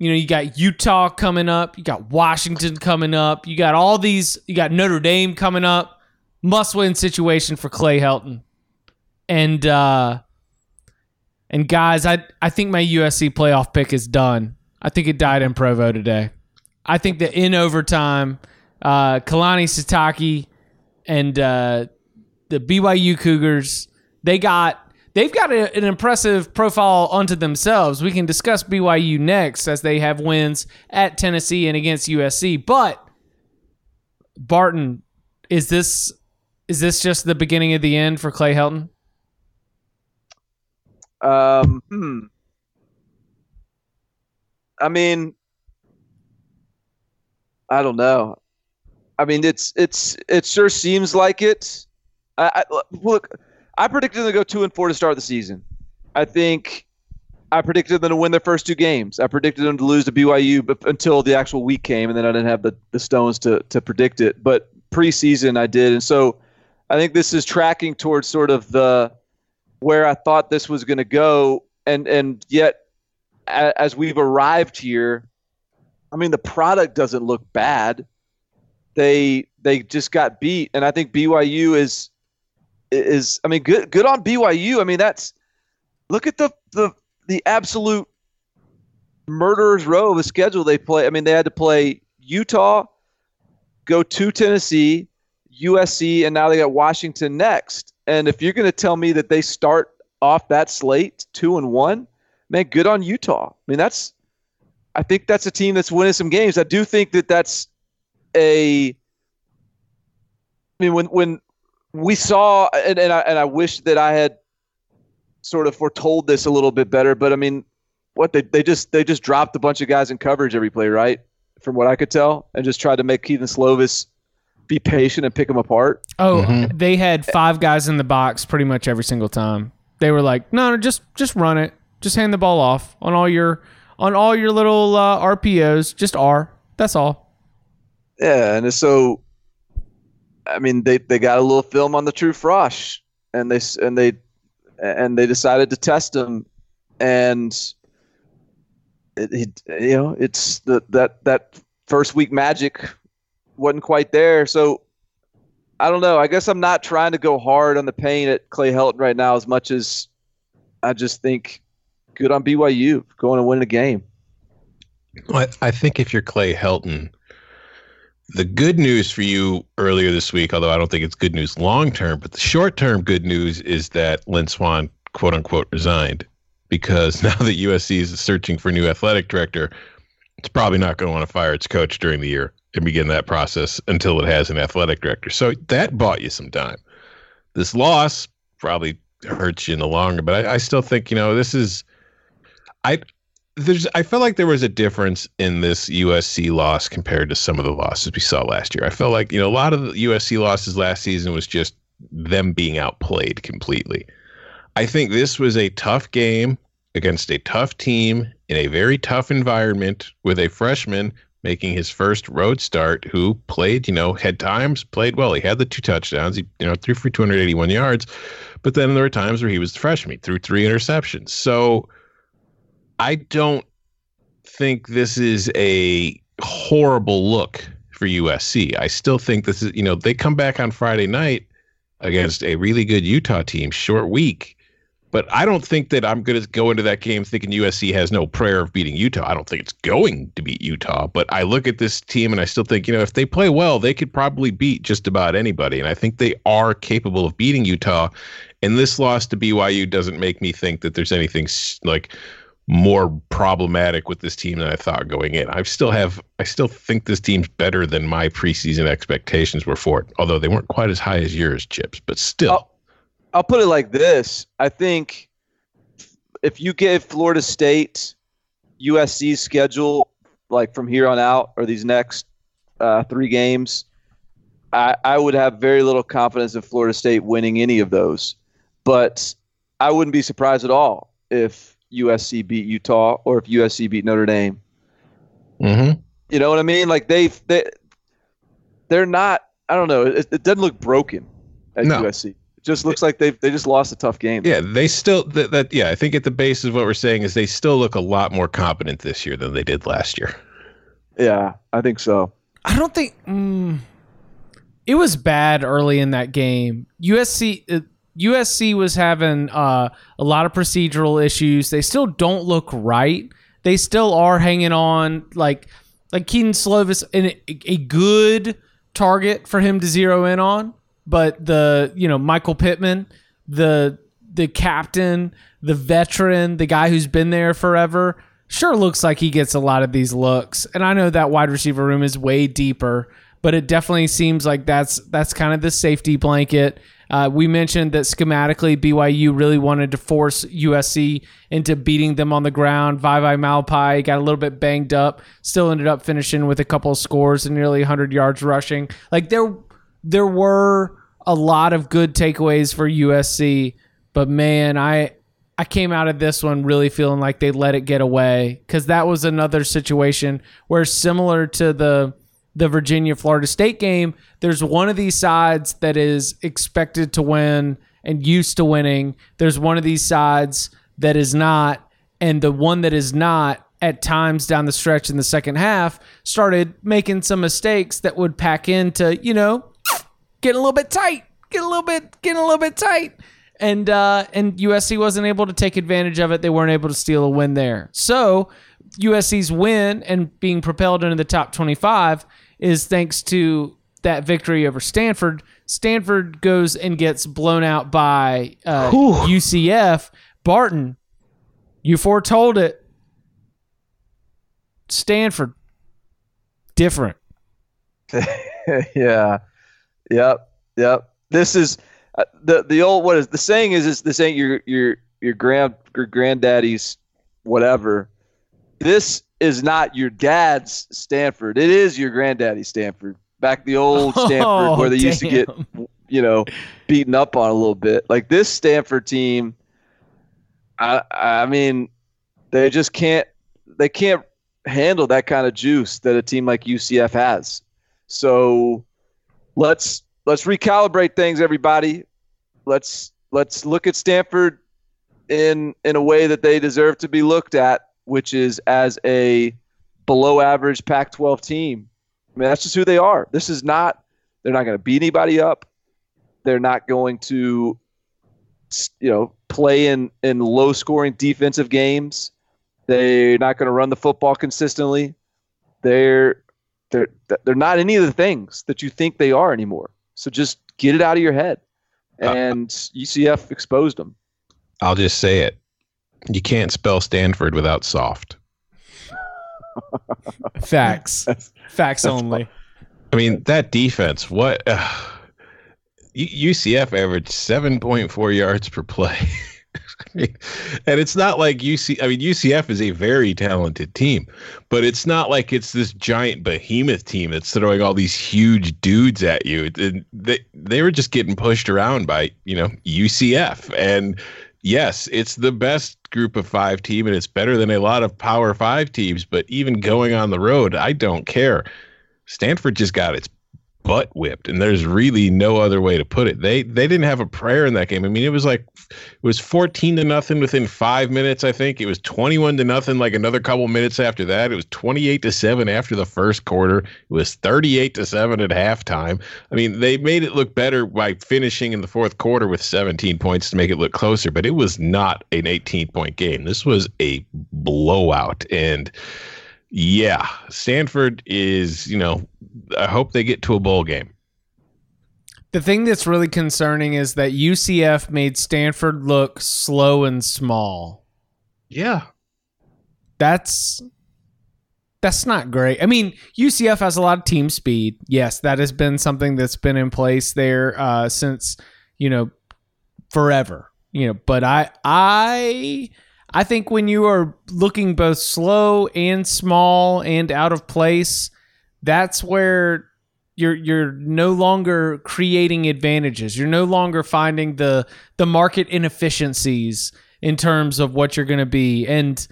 You know, you got Utah coming up, you got Washington coming up, you got all these, you got Notre Dame coming up. Must win situation for Clay Helton. And uh and guys, I I think my USC playoff pick is done. I think it died in Provo today. I think that in overtime, uh Kalani Sitake and uh the BYU Cougars, they got they've got a, an impressive profile unto themselves. We can discuss BYU next as they have wins at Tennessee and against USC. But Barton, is this is this just the beginning of the end for Clay Helton? Um, hmm. I mean, I don't know. I mean, it's it's it sure seems like it. I, I look. I predicted them to go two and four to start the season. I think I predicted them to win their first two games. I predicted them to lose to BYU but until the actual week came, and then I didn't have the, the stones to to predict it. But preseason, I did, and so I think this is tracking towards sort of the where I thought this was going to go, and and yet a, as we've arrived here, I mean the product doesn't look bad. They they just got beat, and I think BYU is is I mean good good on BYU. I mean that's look at the the the absolute murderers row of the schedule they play. I mean they had to play Utah, go to Tennessee, USC, and now they got Washington next. And if you're going to tell me that they start off that slate two and one, man, good on Utah. I mean that's I think that's a team that's winning some games. I do think that that's a I mean when when we saw, and, and I and I wish that I had sort of foretold this a little bit better. But I mean, what they they just they just dropped a bunch of guys in coverage every play, right? From what I could tell, and just tried to make Kedon Slovis be patient and pick them apart. Oh, they had five guys in the box pretty much every single time. They were like, no, no, just just run it, just hand the ball off on all your on all your little uh, RPOs. Just R. That's all. Yeah, and so I mean, they, they got a little film on the True Frosh, and they and they and they decided to test him, and it, it, you know it's the that that first week magic wasn't quite there. So I don't know. I guess I'm not trying to go hard on the pain at Clay Helton right now as much as I just think good on BYU going to win a game. Well, I, I think if you're Clay Helton, the good news for you earlier this week, although I don't think it's good news long term, but the short term good news is that Lynn Swann, quote unquote, resigned because now that USC is searching for a new athletic director, it's probably not going to want to fire its coach during the year and begin that process until it has an athletic director. So that bought you some time. This loss probably hurts you in the longer, but I, I still think you know this is. I there's I felt like there was a difference in this USC loss compared to some of the losses we saw last year. I felt like, you know, a lot of the USC losses last season was just them being outplayed completely. I think this was a tough game against a tough team in a very tough environment with a freshman making his first road start who played, you know, had times played well. He had the two touchdowns, he, you know, threw for 281 yards, but then there were times where he was the freshman, he threw three interceptions. So I don't think this is a horrible look for USC. I still think this is, you know, they come back on Friday night against a really good Utah team, short week. But I don't think that I'm going to go into that game thinking USC has no prayer of beating Utah. I don't think it's going to beat Utah. But I look at this team and I still think, you know, if they play well, they could probably beat just about anybody. And I think they are capable of beating Utah. And this loss to BYU doesn't make me think that there's anything like more problematic with this team than I thought going in. I still have I still think this team's better than my preseason expectations were for it, although they weren't quite as high as yours, Chips, but still. I'll, I'll put it like this. I think if you give Florida State USC's schedule like from here on out or these next uh, three games, I, I would have very little confidence in Florida State winning any of those. But I wouldn't be surprised at all if USC beat Utah or if USC beat Notre Dame. Mm-hmm. You know what I mean? Like they they they're not. I don't know. It, it doesn't look broken at No. USC. It just looks like they they just lost a tough game. Yeah, they still that, that yeah, I think at the base of what we're saying is they still look a lot more competent this year than they did last year. Yeah, I think so. I don't think mm, it was bad early in that game. USC uh, USC was having uh, a lot of procedural issues. They still don't look right. They still are hanging on like like Kedon Slovis a, a good target for him to zero in on, but the you know Michael Pittman, the the captain, the veteran, the guy who's been there forever, sure looks like he gets a lot of these looks. And I know that wide receiver room is way deeper, but it definitely seems like that's that's kind of the safety blanket. Uh, we mentioned that schematically BYU really wanted to force USC into beating them on the ground. Vavae Malepeai got a little bit banged up, still ended up finishing with a couple of scores and nearly 100 yards rushing. Like there, there were a lot of good takeaways for USC, but man, I I came out of this one really feeling like they let it get away because that was another situation where similar to the the Virginia Florida State game, there's one of these sides that is expected to win and used to winning. There's one of these sides that is not, and the one that is not at times down the stretch in the second half started making some mistakes that would pack into, you know, getting a little bit tight, get a little bit, getting a little bit tight. And uh, and USC wasn't able to take advantage of it. They weren't able to steal a win there. So USC's win and being propelled into the top 25 is thanks to that victory over Stanford. Stanford goes and gets blown out by uh, UCF. Barton, you foretold it. Stanford, different. yeah. Yep. Yep. This is uh, the the old what is the saying is is this ain't your your your grand your granddaddy's whatever. This is not your dad's Stanford. It is your granddaddy's Stanford. Back the old oh, Stanford Oh, where they used to get you know beaten up on a little bit. Like this Stanford team I I mean they just can't they can't handle that kind of juice that a team like UCF has. So let's let's recalibrate things, everybody. Let's let's look at Stanford in in a way that they deserve to be looked at, which is as a below average Pac-12 team. I mean, that's just who they are. This is not. They're not going to beat anybody up. They're not going to, you know, play in in low scoring defensive games. They're not going to run the football consistently. They're they're they're not any of the things that you think they are anymore. So just get it out of your head. Uh, And UCF exposed them. I'll just say it. You can't spell Stanford without soft. Facts. Facts only. I mean, that defense, what uh, UCF averaged 7.4 yards per play. and it's not like UC I mean UCF is a very talented team, but it's not like it's this giant behemoth team that's throwing all these huge dudes at you. It- They they were just getting pushed around by, you know, UCF and yes, it's the best group of 5 team and it's better than a lot of power 5 teams, but even going on the road, I don't care. Stanford just got its butt whipped, and there's really no other way to put it. They they didn't have a prayer in that game. I mean, it was like it was 14 to nothing within five minutes. I think it was 21 to nothing. Like another couple minutes after that, it was 28 to seven after the first quarter. It was 38 to seven at halftime. I mean, they made it look better by finishing in the fourth quarter with 17 points to make it look closer, but it was not an 18 point game. This was a blowout, and yeah, Stanford is, you know, I hope they get to a bowl game. The thing that's really concerning is that UCF made Stanford look slow and small. Yeah. That's that's not great. I mean, UCF has a lot of team speed. Yes, that has been something that's been in place there uh, since you know forever. You know, but I I I think when you are looking both slow and small and out of place, that's where you're you're no longer creating advantages. You're no longer finding the the market inefficiencies in terms of what you're going to be. And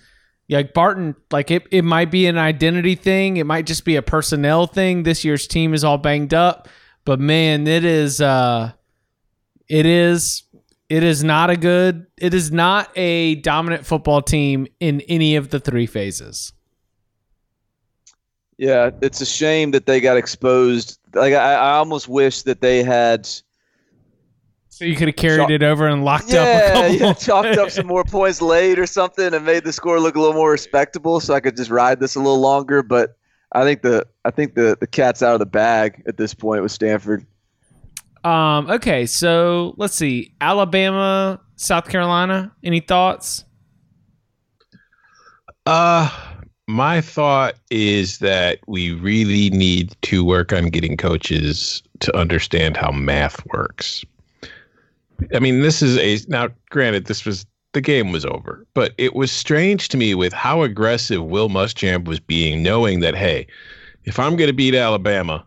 like Barton, like it, it might be an identity thing. It might just be a personnel thing. This year's team is all banged up, but man, it is uh it is it is not a good it is not a dominant football team in any of the three phases. Yeah, it's a shame that they got exposed. Like I, I almost wish that they had So you could have carried Chalk- it over and locked up a couple yeah, chalked up some more points late or something and made the score look a little more respectable so I could just ride this a little longer. But I think the I think the, the cat's out of the bag at this point with Stanford. Um, okay, so let's see. Alabama, South Carolina. Any thoughts? Uh my thought is that we really need to work on getting coaches to understand how math works. I mean, this is a now granted this was the game was over, but it was strange to me with how aggressive Will Muschamp was being, knowing that hey, if I'm going to beat Alabama,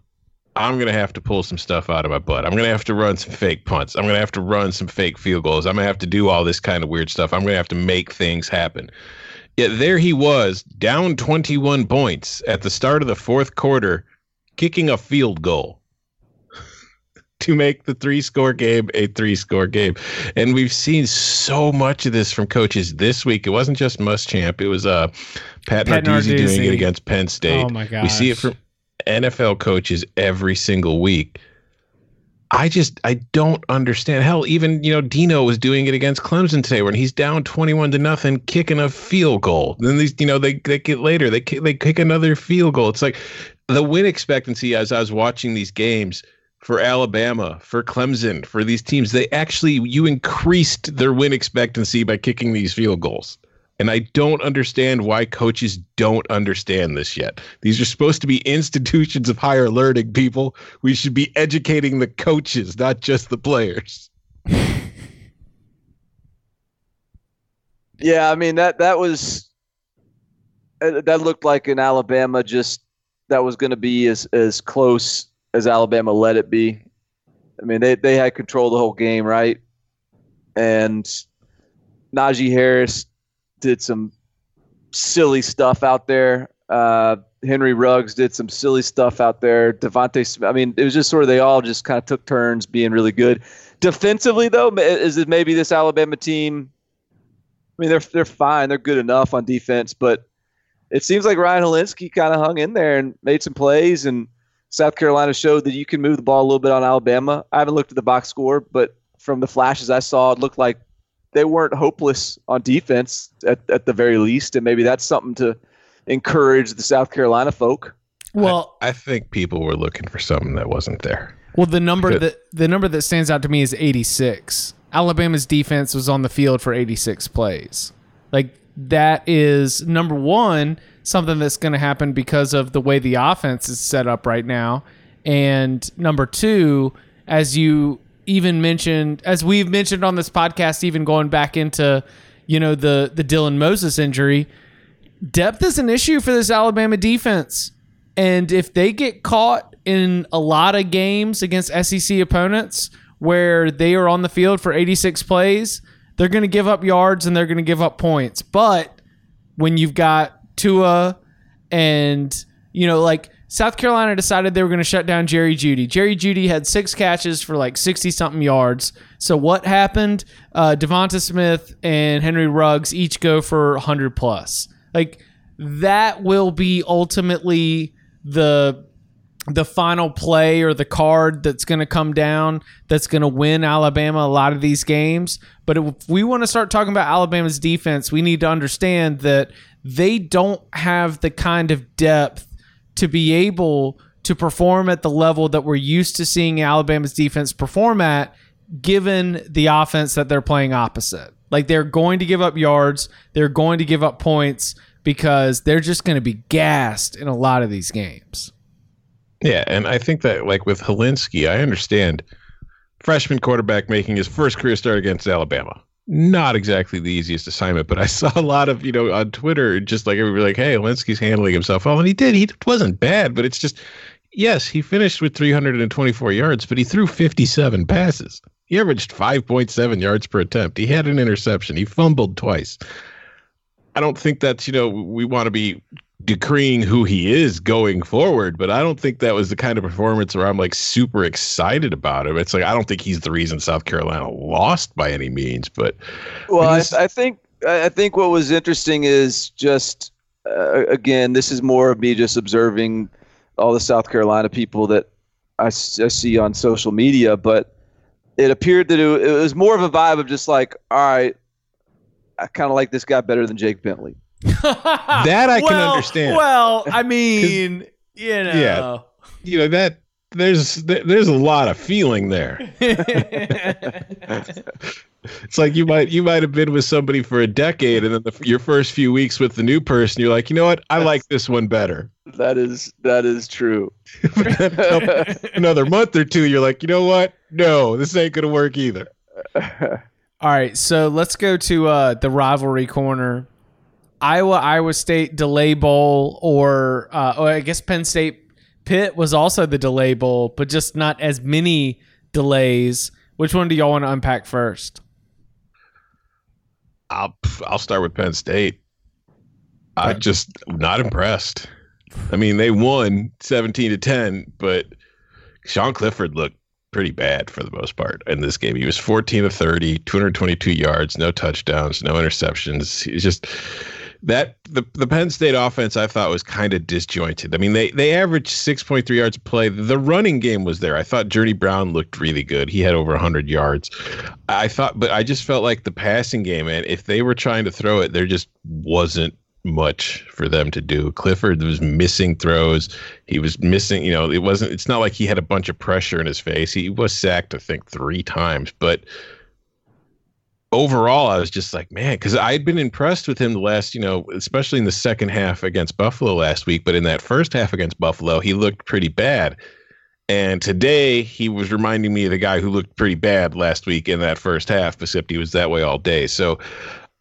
I'm going to have to pull some stuff out of my butt. I'm going to have to run some fake punts. I'm going to have to run some fake field goals. I'm going to have to do all this kind of weird stuff. I'm going to have to make things happen. Yet there he was, down 21 points at the start of the fourth quarter, kicking a field goal to make the three score game a three score game. And we've seen so much of this from coaches this week. It wasn't just Muschamp, it was uh, Pat, Pat Narduzzi, doing it against Penn State. Oh my god. We see it from NFL coaches every single week. I just I don't understand. Hell, even you know Dino was doing it against Clemson today, when he's down twenty-one to nothing, kicking a field goal. Then these, you know, they they get later, they kick, they kick another field goal. It's like the win expectancy as I was watching these games for Alabama, for Clemson, for these teams, they actually you increased their win expectancy by kicking these field goals. And I don't understand why coaches don't understand this yet. These are supposed to be institutions of higher learning, people. We should be educating the coaches, not just the players. Yeah, I mean that that was uh, that looked like an Alabama just that was going to be as as close as Alabama let it be. I mean they they had control the whole game, right? And Najee Harris did some silly stuff out there. Uh, Henry Ruggs did some silly stuff out there. Devontae, I mean, it was just sort of they all just kind of took turns being really good. Defensively, though, is it maybe this Alabama team? I mean, they're they're fine. They're good enough on defense, but it seems like Ryan Hilinski kind of hung in there and made some plays. And South Carolina showed that you can move the ball a little bit on Alabama. I haven't looked at the box score, but from the flashes I saw, it looked like they weren't hopeless on defense at, at the very least, and maybe that's something to encourage the South Carolina folk. Well, I think people were looking for something that wasn't there. well, the number that the number that stands out to me is 86. Alabama's defense was on the field for 86 plays. Like that is number one, something that's going to happen because of the way the offense is set up right now, and number two, as you even mentioned, as we've mentioned on this podcast, even going back into you know the the Dylan Moses injury, depth is an issue for this Alabama defense. And if they get caught in a lot of games against SEC opponents where they are on the field for 86 plays, they're going to give up yards and they're going to give up points. But when you've got Tua and, you know, like South Carolina decided they were going to shut down Jerry Jeudy. Jerry Jeudy had six catches for like 60 something yards. So what happened? Uh, Devonta Smith and Henry Ruggs each go for 100 plus. Like that will be ultimately the the final play or the card that's going to come down that's going to win Alabama a lot of these games. But if we want to start talking about Alabama's defense, we need to understand that they don't have the kind of depth to be able to perform at the level that we're used to seeing Alabama's defense perform at, given the offense that they're playing opposite. Like they're going to give up yards, they're going to give up points because they're just going to be gassed in a lot of these games. Yeah, and I think that like with Hilinski, I understand freshman quarterback making his first career start against Alabama. Not exactly the easiest assignment, but I saw a lot of, you know, on Twitter, just like everybody like, hey, Hilinski's handling himself well. And he did. He wasn't bad, but it's just, yes, he finished with 324 yards, but he threw 57 passes. He averaged 5.7 yards per attempt. He had an interception. He fumbled twice. I don't think that's, you know, we want to be decreeing who he is going forward, but I don't think that was the kind of performance where I'm like super excited about him. It's like I don't think he's the reason South Carolina lost by any means, but Well, I, I think I I think what was interesting is just uh, again, this is more of me just observing all the South Carolina people that I see on social media, but it appeared that it, it was more of a vibe of just like, all right, I kind of like this guy better than Jake Bentley. That I can Well- understand. Well, I mean, you know. Yeah. you know that there's there's a lot of feeling there. It's like you might you might have been with somebody for a decade, and then the, your first few weeks with the new person, you're like, you know what, I like this one better. That is that is true. Another month or two, you're like, you know what, no, this ain't gonna work either. All right, so let's go to uh, the rivalry corner. Iowa, Iowa State delay bowl, or, uh, or I guess Penn State Pitt was also the delay bowl, but just not as many delays. Which one do y'all want to unpack first? I'll I'll start with Penn State. I just not impressed. I mean, they won 17 to 10, but Sean Clifford looked pretty bad for the most part in this game. He was 14 of 30, 222 yards, no touchdowns, no interceptions. He's just that the the Penn State offense I thought was kind of disjointed. I mean, they they averaged 6.3 yards a play. The running game was there. I thought Journey Brown looked really good. He had over 100 yards. I thought, but I just felt like the passing game, and if they were trying to throw it, there just wasn't much for them to do. Clifford was missing throws. He was missing, you know, it wasn't, it's not like he had a bunch of pressure in his face. He was sacked, I think, three times, but overall, I was just like, man, because I had been impressed with him the last, you know, especially in the second half against Buffalo last week. But in that first half against Buffalo, he looked pretty bad. And today, he was reminding me of the guy who looked pretty bad last week in that first half, except he was that way all day. So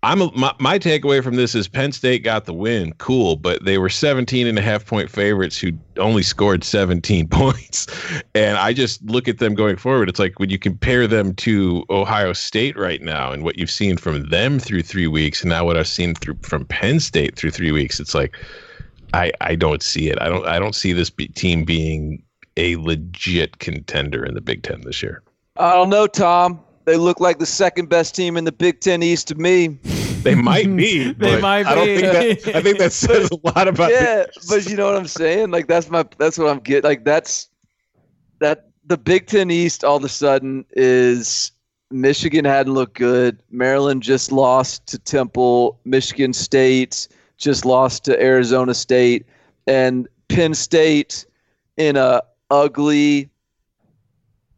I'm a, my, my takeaway from this is Penn State got the win. Cool. But they were 17 and a half point favorites who only scored 17 points. And I just look at them going forward. It's like when you compare them to Ohio State right now and what you've seen from them through three weeks, and now what I've seen through from Penn State through three weeks, it's like I I don't see it. I don't I don't see this be, team being a legit contender in the Big Ten this year. I don't know, Tom. They look like the second best team in the Big Ten East to me. They might be. They but might I don't think that. I think that says a lot about. yeah, the- but you know what I'm saying? Like that's my that's what I'm getting. Like that's that the Big Ten East all of a sudden is Michigan hadn't looked good. Maryland just lost to Temple. Michigan State just lost to Arizona State, and Penn State in a ugly,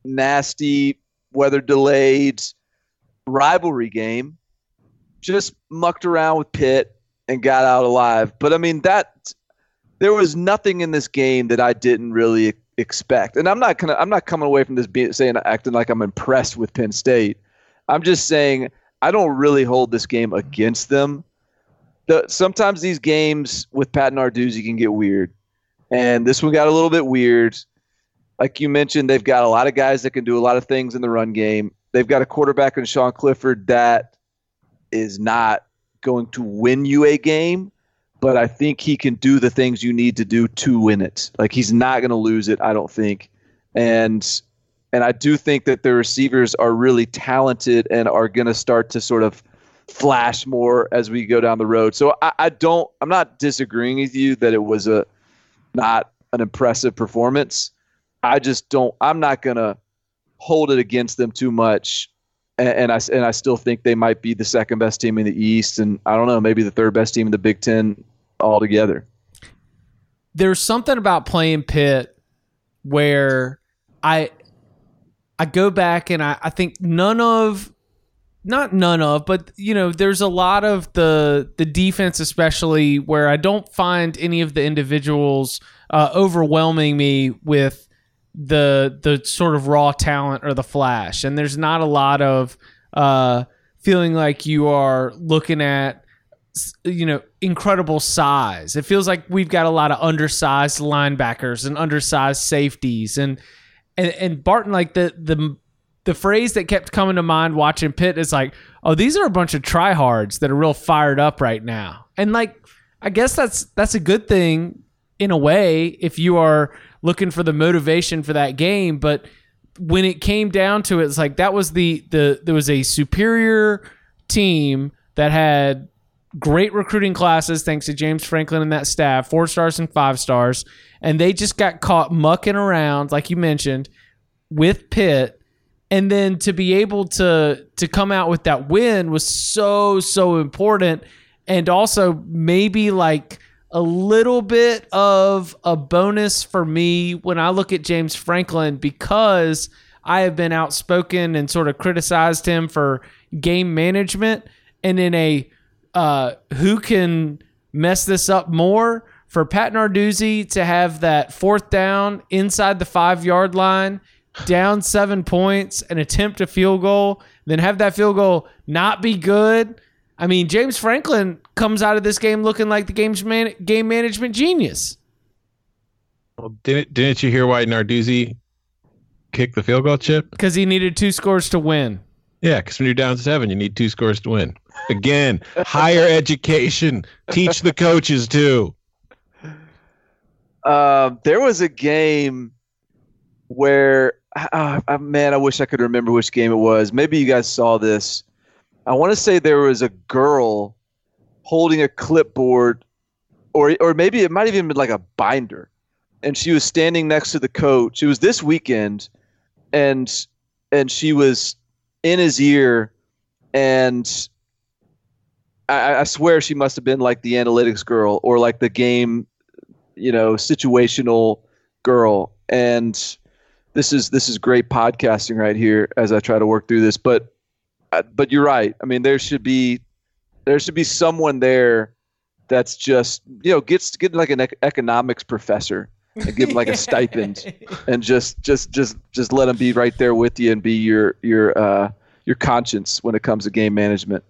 nasty, weather delayed rivalry game just mucked around with Pitt and got out alive. But I mean that there was nothing in this game that I didn't really expect. And I'm not gonna I'm not coming away from this being saying acting like I'm impressed with Penn State. I'm just saying I don't really hold this game against them. The, sometimes these games with Pat Narduzzi can get weird, and this one got a little bit weird. Like you mentioned, they've got a lot of guys that can do a lot of things in the run game. They've got a quarterback in Sean Clifford that is not going to win you a game, but I think he can do the things you need to do to win it. Like he's not going to lose it, I don't think. And and I do think that the receivers are really talented and are going to start to sort of flash more as we go down the road. So I, I don't I'm not disagreeing with you that it was a not an impressive performance. I just don't I'm not to hold it against them too much and, and, I and I still think they might be the second best team in the East, and I don't know, maybe the third best team in the Big Ten altogether. There's something about playing Pitt where I I go back and I, I think none of not none of, but you know, there's a lot of the the defense, especially where I don't find any of the individuals uh, overwhelming me with the the sort of raw talent or the flash, and there's not a lot of uh, feeling like you are looking at you know incredible size. It feels like we've got a lot of undersized linebackers and undersized safeties, and and and Barton like the the the phrase that kept coming to mind watching Pitt is like, oh, these are a bunch of tryhards that are real fired up right now. And like, I guess that's that's a good thing in a way if you are looking for the motivation for that game. But when it came down to it, it's like that was the the there was a superior team that had great recruiting classes thanks to James Franklin and that staff, four stars and five stars, and they just got caught mucking around, like you mentioned, with Pitt. And then to be able to to come out with that win was so so important, and also maybe like a little bit of a bonus for me when I look at James Franklin because I have been outspoken and sort of criticized him for game management and in a uh, who can mess this up more for Pat Narduzzi to have that fourth down inside the five yard line, down seven points, and attempt a field goal, then have that field goal not be good. I mean, James Franklin comes out of this game looking like the game's man- game management genius. Well, didn't didn't you hear why Narduzzi kicked the field goal chip? Because he needed two scores to win. Yeah, because when you're down seven, you need two scores to win. Again, higher education. Teach the coaches too. Uh, there was a game where, uh, man, I wish I could remember which game it was. Maybe you guys saw this. I want to say there was a girl holding a clipboard, or or maybe it might have even been like a binder, and she was standing next to the coach. It was this weekend, and and she was in his ear, and I, I swear she must have been like the analytics girl or like the game, you know, situational girl. And this is this is great podcasting right here as I try to work through this. But but you're right. I mean, there should be there should be someone there that's just you know gets get like an ec- economics professor and give him like a stipend and just just just just let him be right there with you and be your your uh your conscience when it comes to game management.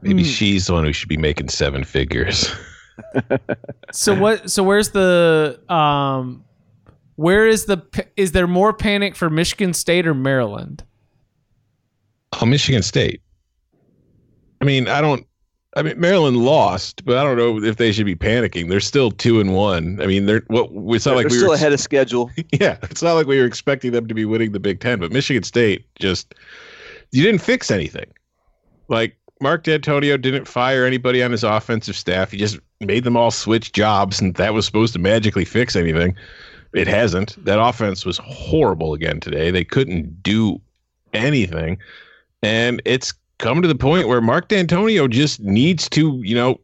Maybe she's the one who should be making seven figures. So what? So where's the um? Where is the? Is there more panic for Michigan State or Maryland? Oh, Michigan State. I mean, I don't. I mean, Maryland lost, but I don't know if they should be panicking. They're still two and one. I mean, they're what? It's not like They're we still were. ahead of schedule. Yeah, it's not like we were expecting them to be winning the Big Ten, but Michigan State just you didn't fix anything. Like Mark Dantonio didn't fire anybody on his offensive staff. He just made them all switch jobs, and that was supposed to magically fix anything. It hasn't. That offense was horrible again today. They couldn't do anything. And it's come to the point where Mark Dantonio just needs to, you know,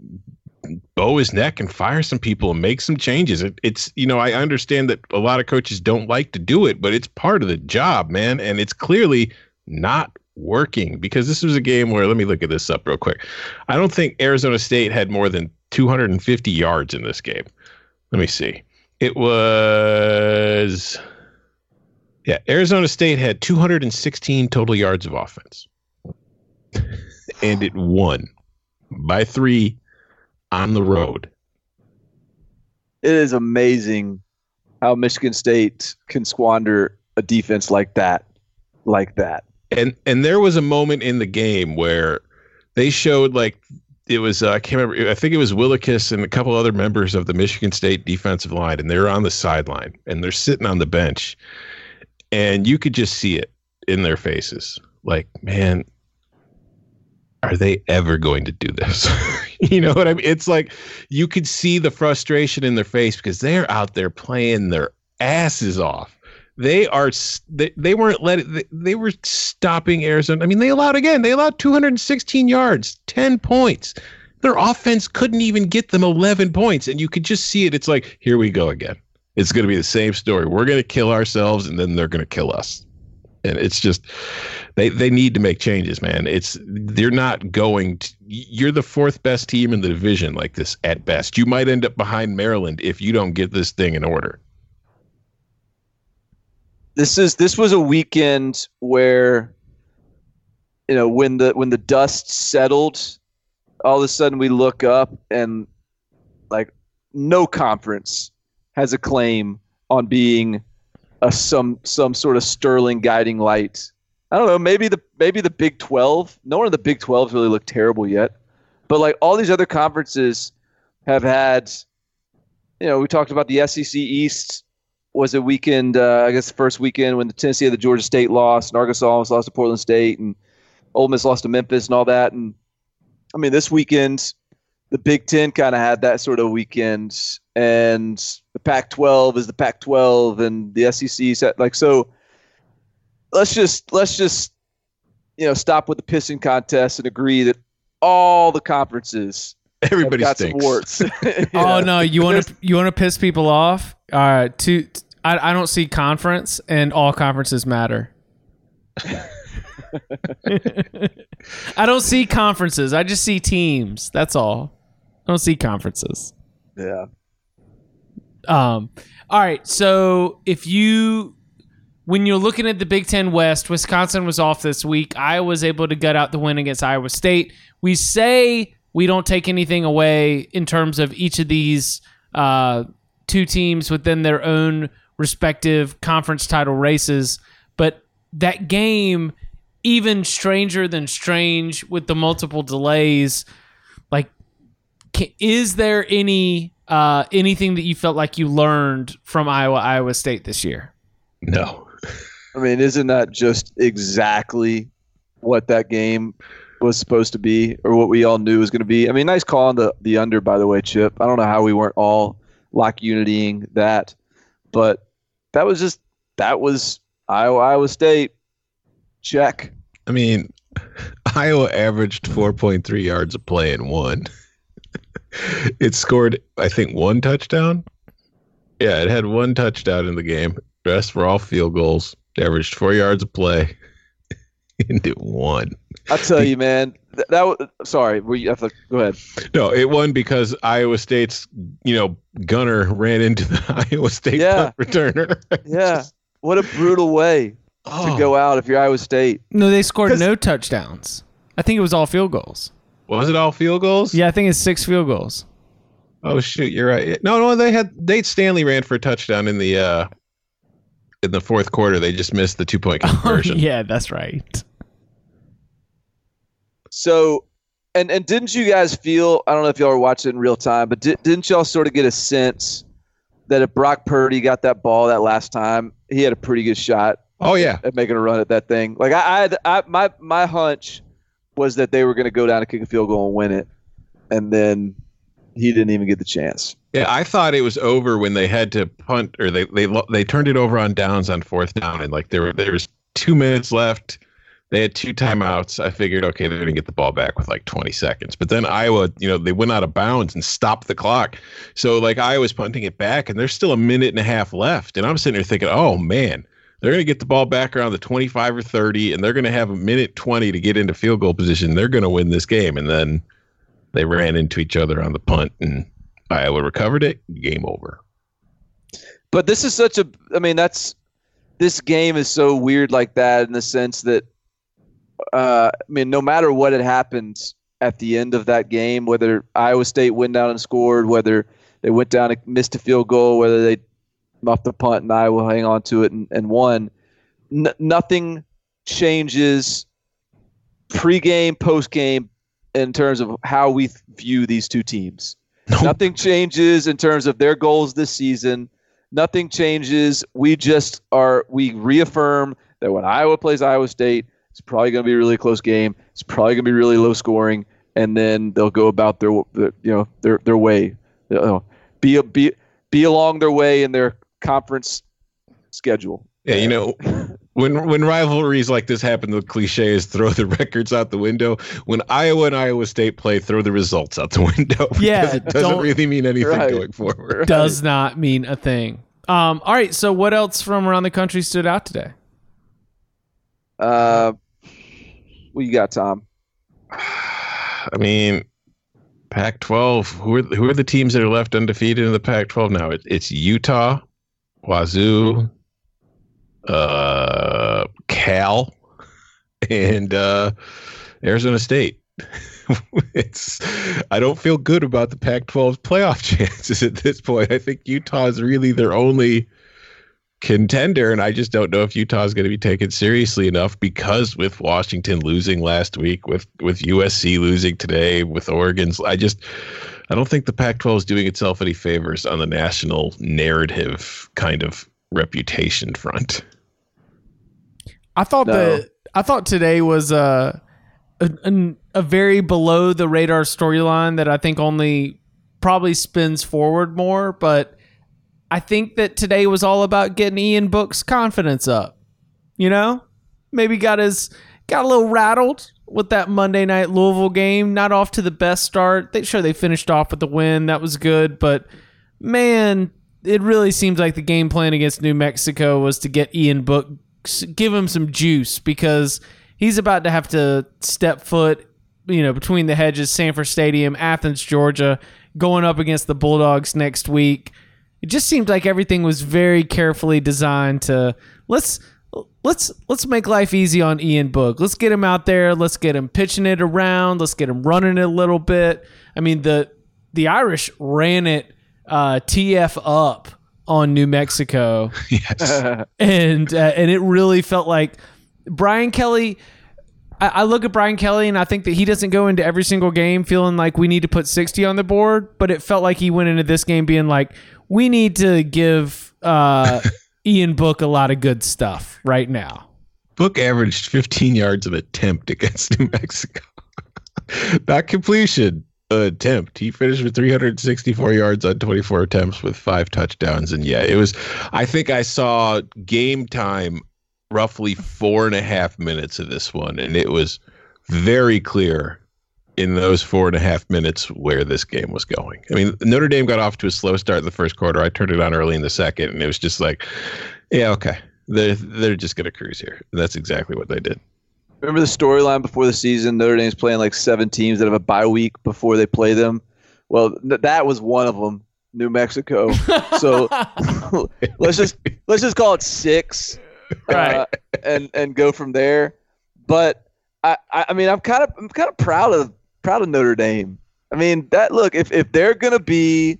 bow his neck and fire some people and make some changes. It, it's, you know, I understand that a lot of coaches don't like to do it, but it's part of the job, man. And it's clearly not working because this was a game where, let me look at this up real quick. I don't think Arizona State had more than 250 yards in this game. Let me see. It was, yeah, Arizona State had 216 total yards of offense. and it won by three on the road. It is amazing how Michigan State can squander a defense like that, like that. And and there was a moment in the game where they showed like it was uh, I can't remember I think it was Willekes and a couple other members of the Michigan State defensive line and they're on the sideline and they're sitting on the bench and you could just see it in their faces like man are they ever going to do this? you know what I mean? It's like you could see the frustration in their face because they're out there playing their asses off. They are they, they weren't letting they, they were stopping Arizona. I mean, they allowed again, they allowed 216 yards, 10 points. Their offense couldn't even get them 11 points and you could just see it. It's like, here we go again. It's going to be the same story. We're going to kill ourselves and then they're going to kill us and it's just they they need to make changes, man. It's they're not going. To, you're the fourth best team in the division, like this at best. You might end up behind Maryland if you don't get this thing in order. This is this was a weekend where, you know, when the when the dust settled, all of a sudden we look up and like no conference has a claim on being a some some sort of sterling guiding light. I don't know. Maybe the maybe the Big Twelve. No one of the Big Twelve really looked terrible yet, but like all these other conferences have had. You know, we talked about the SEC East was a weekend. Uh, I guess the first weekend when the Tennessee had the Georgia State lost, and Arkansas almost lost to Portland State, and Ole Miss lost to Memphis, and all that. And I mean, this weekend, the Big Ten kind of had that sort of weekend, and the Pac-12 is the Pac-12, and the SEC set like so. Let's just let's just you know stop with the pissing contest and agree that all the conferences everybody got stinks. some warts. Oh no, you want to you want to piss people off? All right, to I, I don't see conference, and all conferences matter. I don't see conferences. I just see teams. That's all. I don't see conferences. yeah. Um, all right. So if you, when you're looking at the Big Ten West, Wisconsin was off this week. Iowa was able to gut out the win against Iowa State. We say we don't take anything away in terms of each of these uh, two teams within their own respective conference title races, but that game, even stranger than strange with the multiple delays, ca- is there any uh, anything that you felt like you learned from Iowa Iowa State this year? No. I mean, isn't that just exactly what that game was supposed to be, or what we all knew was going to be? I mean, nice call on the the under, by the way, Chip. I don't know how we weren't all lock unitying that, but that was just that was Iowa Iowa State. Check. I mean, Iowa averaged 4.3 yards a play and won. it scored, I think, one touchdown. Yeah, it had one touchdown in the game. The rest were all field goals. Averaged four yards a play, and it won. I tell you, man. That, that was sorry. We have to go ahead? No, it won because Iowa State's, you know, gunner ran into the Iowa State Yeah. punt returner. Yeah. What a brutal way Oh. to go out if you're Iowa State. No, they scored no touchdowns. I think it was all field goals. Was it all field goals? Yeah, I think it's six field goals. Oh shoot, you're right. No, no, they had Nate Stanley ran for a touchdown in the uh in the fourth quarter. They just missed the two point conversion. Oh, yeah, that's right. So, and and didn't you guys feel? I don't know if y'all were watching it in real time, but di- didn't y'all sort of get a sense that if Brock Purdy got that ball that last time, he had a pretty good shot Oh yeah. at making a run at that thing? Like I, I, had, I my my hunch was that they were going to go down and kick a field goal and win it, and then he didn't even get the chance. Yeah, I thought it was over when they had to punt or they they they turned it over on downs on fourth down and like there were there was two minutes left. They had two timeouts. I figured, okay, they're going to get the ball back with like 20 seconds. But then Iowa, you know, they went out of bounds and stopped the clock. So like Iowa's punting it back, and there's still a minute and a half left. And I'm sitting there thinking, oh man, they're going to get the ball back around the 25 or 30, and they're going to have a minute 20 to get into field goal position. They're going to win this game. And then they ran into each other on the punt, and Iowa recovered it. Game over. But this is such a. I mean, that's this game is so weird like that in the sense that uh, I mean, no matter what had happened at the end of that game, whether Iowa State went down and scored, whether they went down and missed a field goal, whether they muffed the punt and Iowa hang on to it and, and won, n- nothing changes pregame, postgame in terms of how we view these two teams. Nope. Nothing changes in terms of their goals this season. Nothing changes. We just are, we reaffirm that when Iowa plays Iowa State, it's probably going to be a really close game. It's probably going to be really low scoring, and then they'll go about their, you know, their their way, you know, be a, be be along their way in their conference schedule. Yeah, you know, when when rivalries like this happen, the cliche is throw the records out the window. When Iowa and Iowa State play, throw the results out the window. Yeah, it doesn't really mean anything right, going forward. Right. Does not mean a thing. Um, all right, so what else from around the country stood out today? Uh, what you got, Tom? I mean, Pac-12. Who are who are the teams that are left undefeated in the Pac-12 now? It, it's Utah, Wazoo, uh, Cal, and uh, Arizona State. it's I don't feel good about the Pac-12's playoff chances at this point. I think Utah is really their only contender, and I just don't know if Utah is going to be taken seriously enough because with Washington losing last week, with with USC losing today, with Oregon's, I just I don't think the Pac-12 is doing itself any favors on the national narrative kind of reputation front. I thought no. that I thought today was uh, a, a a very below the radar storyline that I think only probably spins forward more, but I think that today was all about getting Ian Book's confidence up. You know, maybe got his got a little rattled with that Monday night Louisville game. Not off to the best start. They sure they finished off with the win. That was good, but man, it really seems like the game plan against New Mexico was to get Ian Book, give him some juice because he's about to have to step foot, you know, between the hedges, Sanford Stadium, Athens, Georgia, going up against the Bulldogs next week it just seemed like everything was very carefully designed to let's let's let's make life easy on Ian Book. Let's get him out there. Let's get him pitching it around. Let's get him running it a little bit. I mean the the Irish ran it uh, TF up on New Mexico. yes, and uh, and it really felt like Brian Kelly. I, I look at Brian Kelly and I think that he doesn't go into every single game feeling like we need to put 60 on the board, but it felt like he went into this game being like, we need to give uh, Ian Book a lot of good stuff right now. Book averaged 15 yards of attempt against New Mexico. Not completion, attempt. He finished with 364 yards on 24 attempts with five touchdowns. And yeah, it was, I think I saw game time roughly four and a half minutes of this one. And it was very clear in those four and a half minutes where this game was going. I mean, Notre Dame got off to a slow start in the first quarter. I turned it on early in the second, and it was just like, yeah, okay, they're they're just gonna cruise here. And that's exactly what they did. Remember the storyline before the season? Notre Dame's playing like seven teams that have a bye week before they play them. Well, th- that was one of them, New Mexico. So let's just let's just call it six, right? Uh, and and go from there. But I, I mean, I'm kind of I'm kind of proud of proud of Notre Dame. I mean, that look if if they're gonna be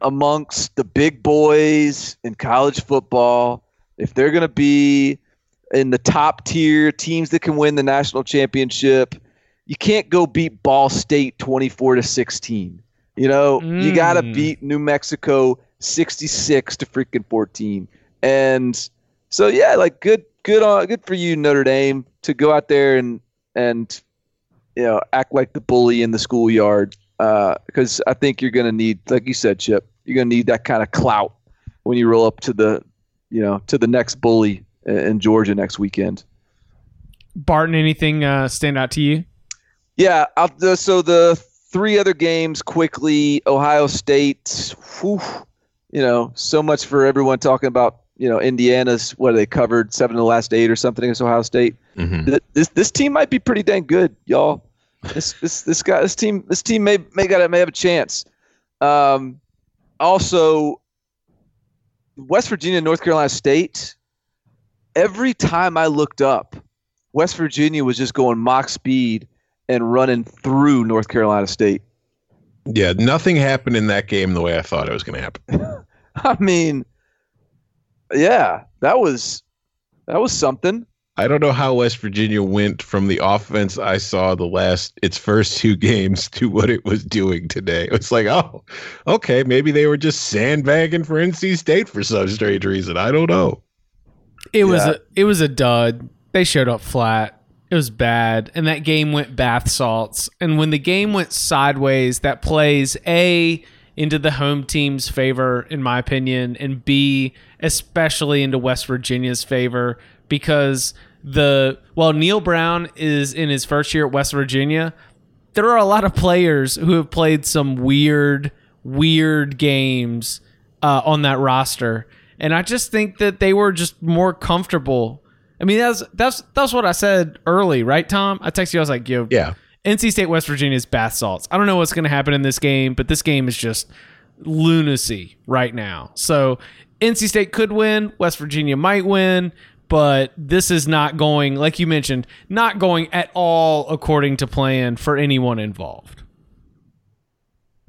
amongst the big boys in college football, if they're gonna be in the top tier teams that can win the national championship, you can't go beat Ball State 24 to 16. You know, mm. you got to beat New Mexico 66 to freaking 14. And so yeah, like good good on good for you Notre Dame to go out there and and you know, act like the bully in the schoolyard. Because uh, I think you're going to need, like you said, Chip, you're going to need that kind of clout when you roll up to the, you know, to the next bully in Georgia next weekend. Barton, anything uh, stand out to you? Yeah. I'll, the, so the three other games quickly. Ohio State. Whew, you know, so much for everyone talking about. You know, Indiana's what they covered seven of the last eight or something against Ohio State. Mhm. This this team might be pretty dang good, y'all. This this this guy this team this team may may got it may have a chance. Um, also, West Virginia, North Carolina State. Every time I looked up, West Virginia was just going mach speed and running through North Carolina State. Yeah, nothing happened in that game the way I thought it was going to happen. I mean, yeah, that was that was something. I don't know how West Virginia went from the offense I saw the last its first two games to what it was doing today. It's like, oh, okay, maybe they were just sandbagging for NC State for some strange reason. I don't know. It was Yeah. a it was a dud. They showed up flat. It was bad, and that game went bath salts. And when the game went sideways, that plays a into the home team's favor, in my opinion, and b especially into West Virginia's favor because the while Neal Brown is in his first year at West Virginia, there are a lot of players who have played some weird, weird games uh, on that roster, and I just think that they were just more comfortable. I mean, that's that's that's what I said early, right, Tom? I texted you. I was like, "Yo, Yeah. NC State, West Virginia's bath salts. I don't know what's going to happen in this game, but this game is just lunacy right now. So NC State could win, West Virginia might win, but this is not going, like you mentioned, not going at all according to plan for anyone involved.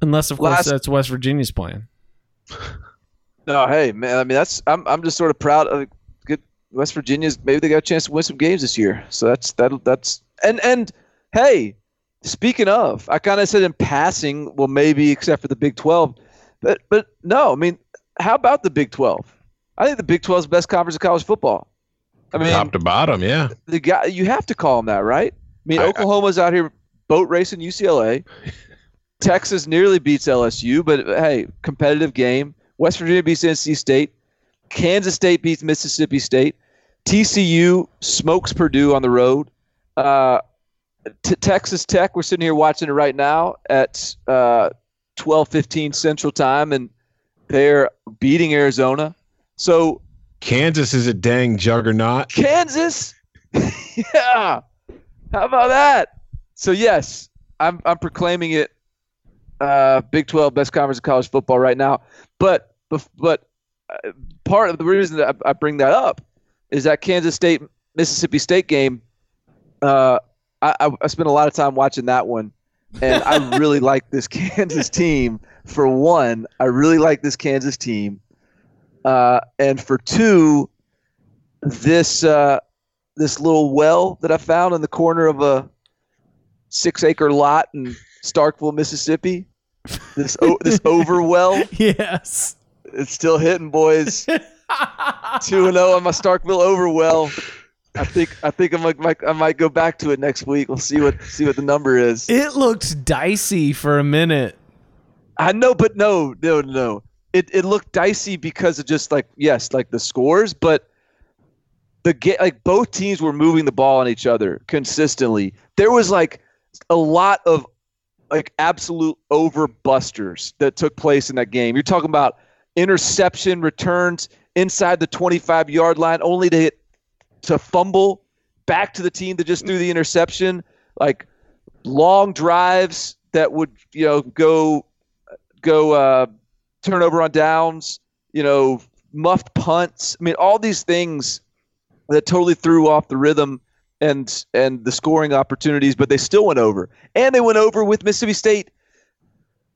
Unless, of course, Last- that's West Virginia's plan. No, hey man, I mean that's I'm I'm just sort of proud of good West Virginia's. Maybe they got a chance to win some games this year. So that's that that's and and hey, speaking of, I kind of said in passing, well maybe except for the Big Twelve, but but no, I mean how about the Big Twelve? I think the Big 12 is the best conference of college football. I mean, Top to bottom, yeah. the guy you have to call them that, right? I mean, I- I- Oklahoma's out here boat racing UCLA. Texas nearly beats LSU, but hey, competitive game. West Virginia beats NC State. Kansas State beats Mississippi State. TCU smokes Purdue on the road. Uh, t- Texas Tech, we're sitting here watching it right now at uh, 12:15 Central Time, and they're beating Arizona. So Kansas is a dang juggernaut. Kansas. yeah. How about that? So yes, I'm I'm proclaiming it uh, Big 12 best conference of college football right now. But but uh, part of the reason that I, I bring that up is that Kansas State Mississippi State game. Uh, I I spent a lot of time watching that one, and I really like this Kansas team. For one, I really like this Kansas team, uh, and for two, this uh, this little well that I found in the corner of a six acre lot in Starkville, Mississippi. This o- this over well, Yes. it's still hitting, boys. Two and zero on my Starkville over well. I think I think I might, might I might go back to it next week. We'll see what see what the number is. It looked dicey for a minute. I know, but no, no, no. It it looked dicey because of just like yes, like the scores, but the get like both teams were moving the ball on each other consistently. There was like a lot of like absolute overbusters that took place in that game. You're talking about interception returns inside the 25 yard line, only to hit to fumble back to the team that just threw the interception. Like long drives that would you know go go uh, turnover on downs, you know, muffed punts. I mean, all these things that totally threw off the rhythm and and the scoring opportunities, but they still went over. And they went over with Mississippi State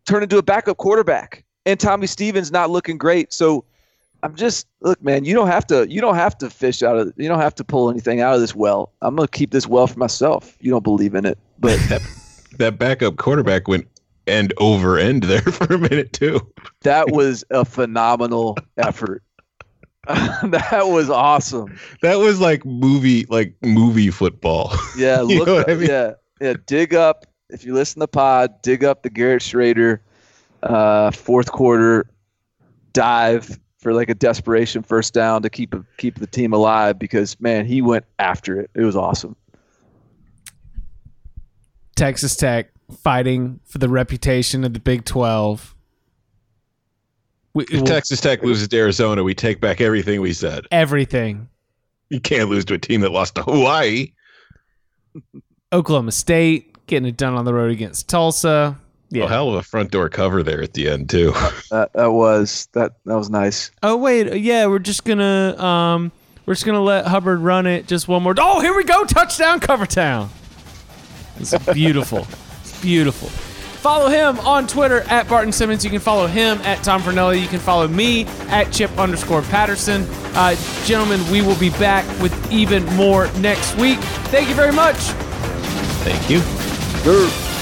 turned into a backup quarterback. And Tommy Stevens not looking great. So I'm just look, man, you don't have to you don't have to fish out of you don't have to pull anything out of this well. I'm gonna keep this well for myself. You don't believe in it. But That, that backup quarterback went end over end there for a minute too. that was a phenomenal effort. that was awesome. That was like movie like movie football. Yeah, look what I mean? yeah, yeah, dig up if you listen to the pod, dig up the Garrett Shrader uh, fourth quarter dive for like a desperation first down to keep keep the team alive because man, he went after it. It was awesome. Texas Tech fighting for the reputation of the Big 12. We, If we'll- Texas Tech loses to Arizona, we take back everything we said. everything. You can't lose to a team that lost to Hawaii. Oklahoma State getting it done on the road against Tulsa. Yeah. A hell of a front door cover there at the end too. That that was that that was nice. Oh wait, yeah, we're just gonna um, we're just gonna let Hubbard run it just one more. Oh, here we go, touchdown, cover town. It's beautiful, It's beautiful. Follow him on Twitter at Barton Simmons. You can follow him at Tom Fornelli. You can follow me at Chip underscore Patterson. Uh, gentlemen, we will be back with even more next week. Thank you very much. Thank you. Grr.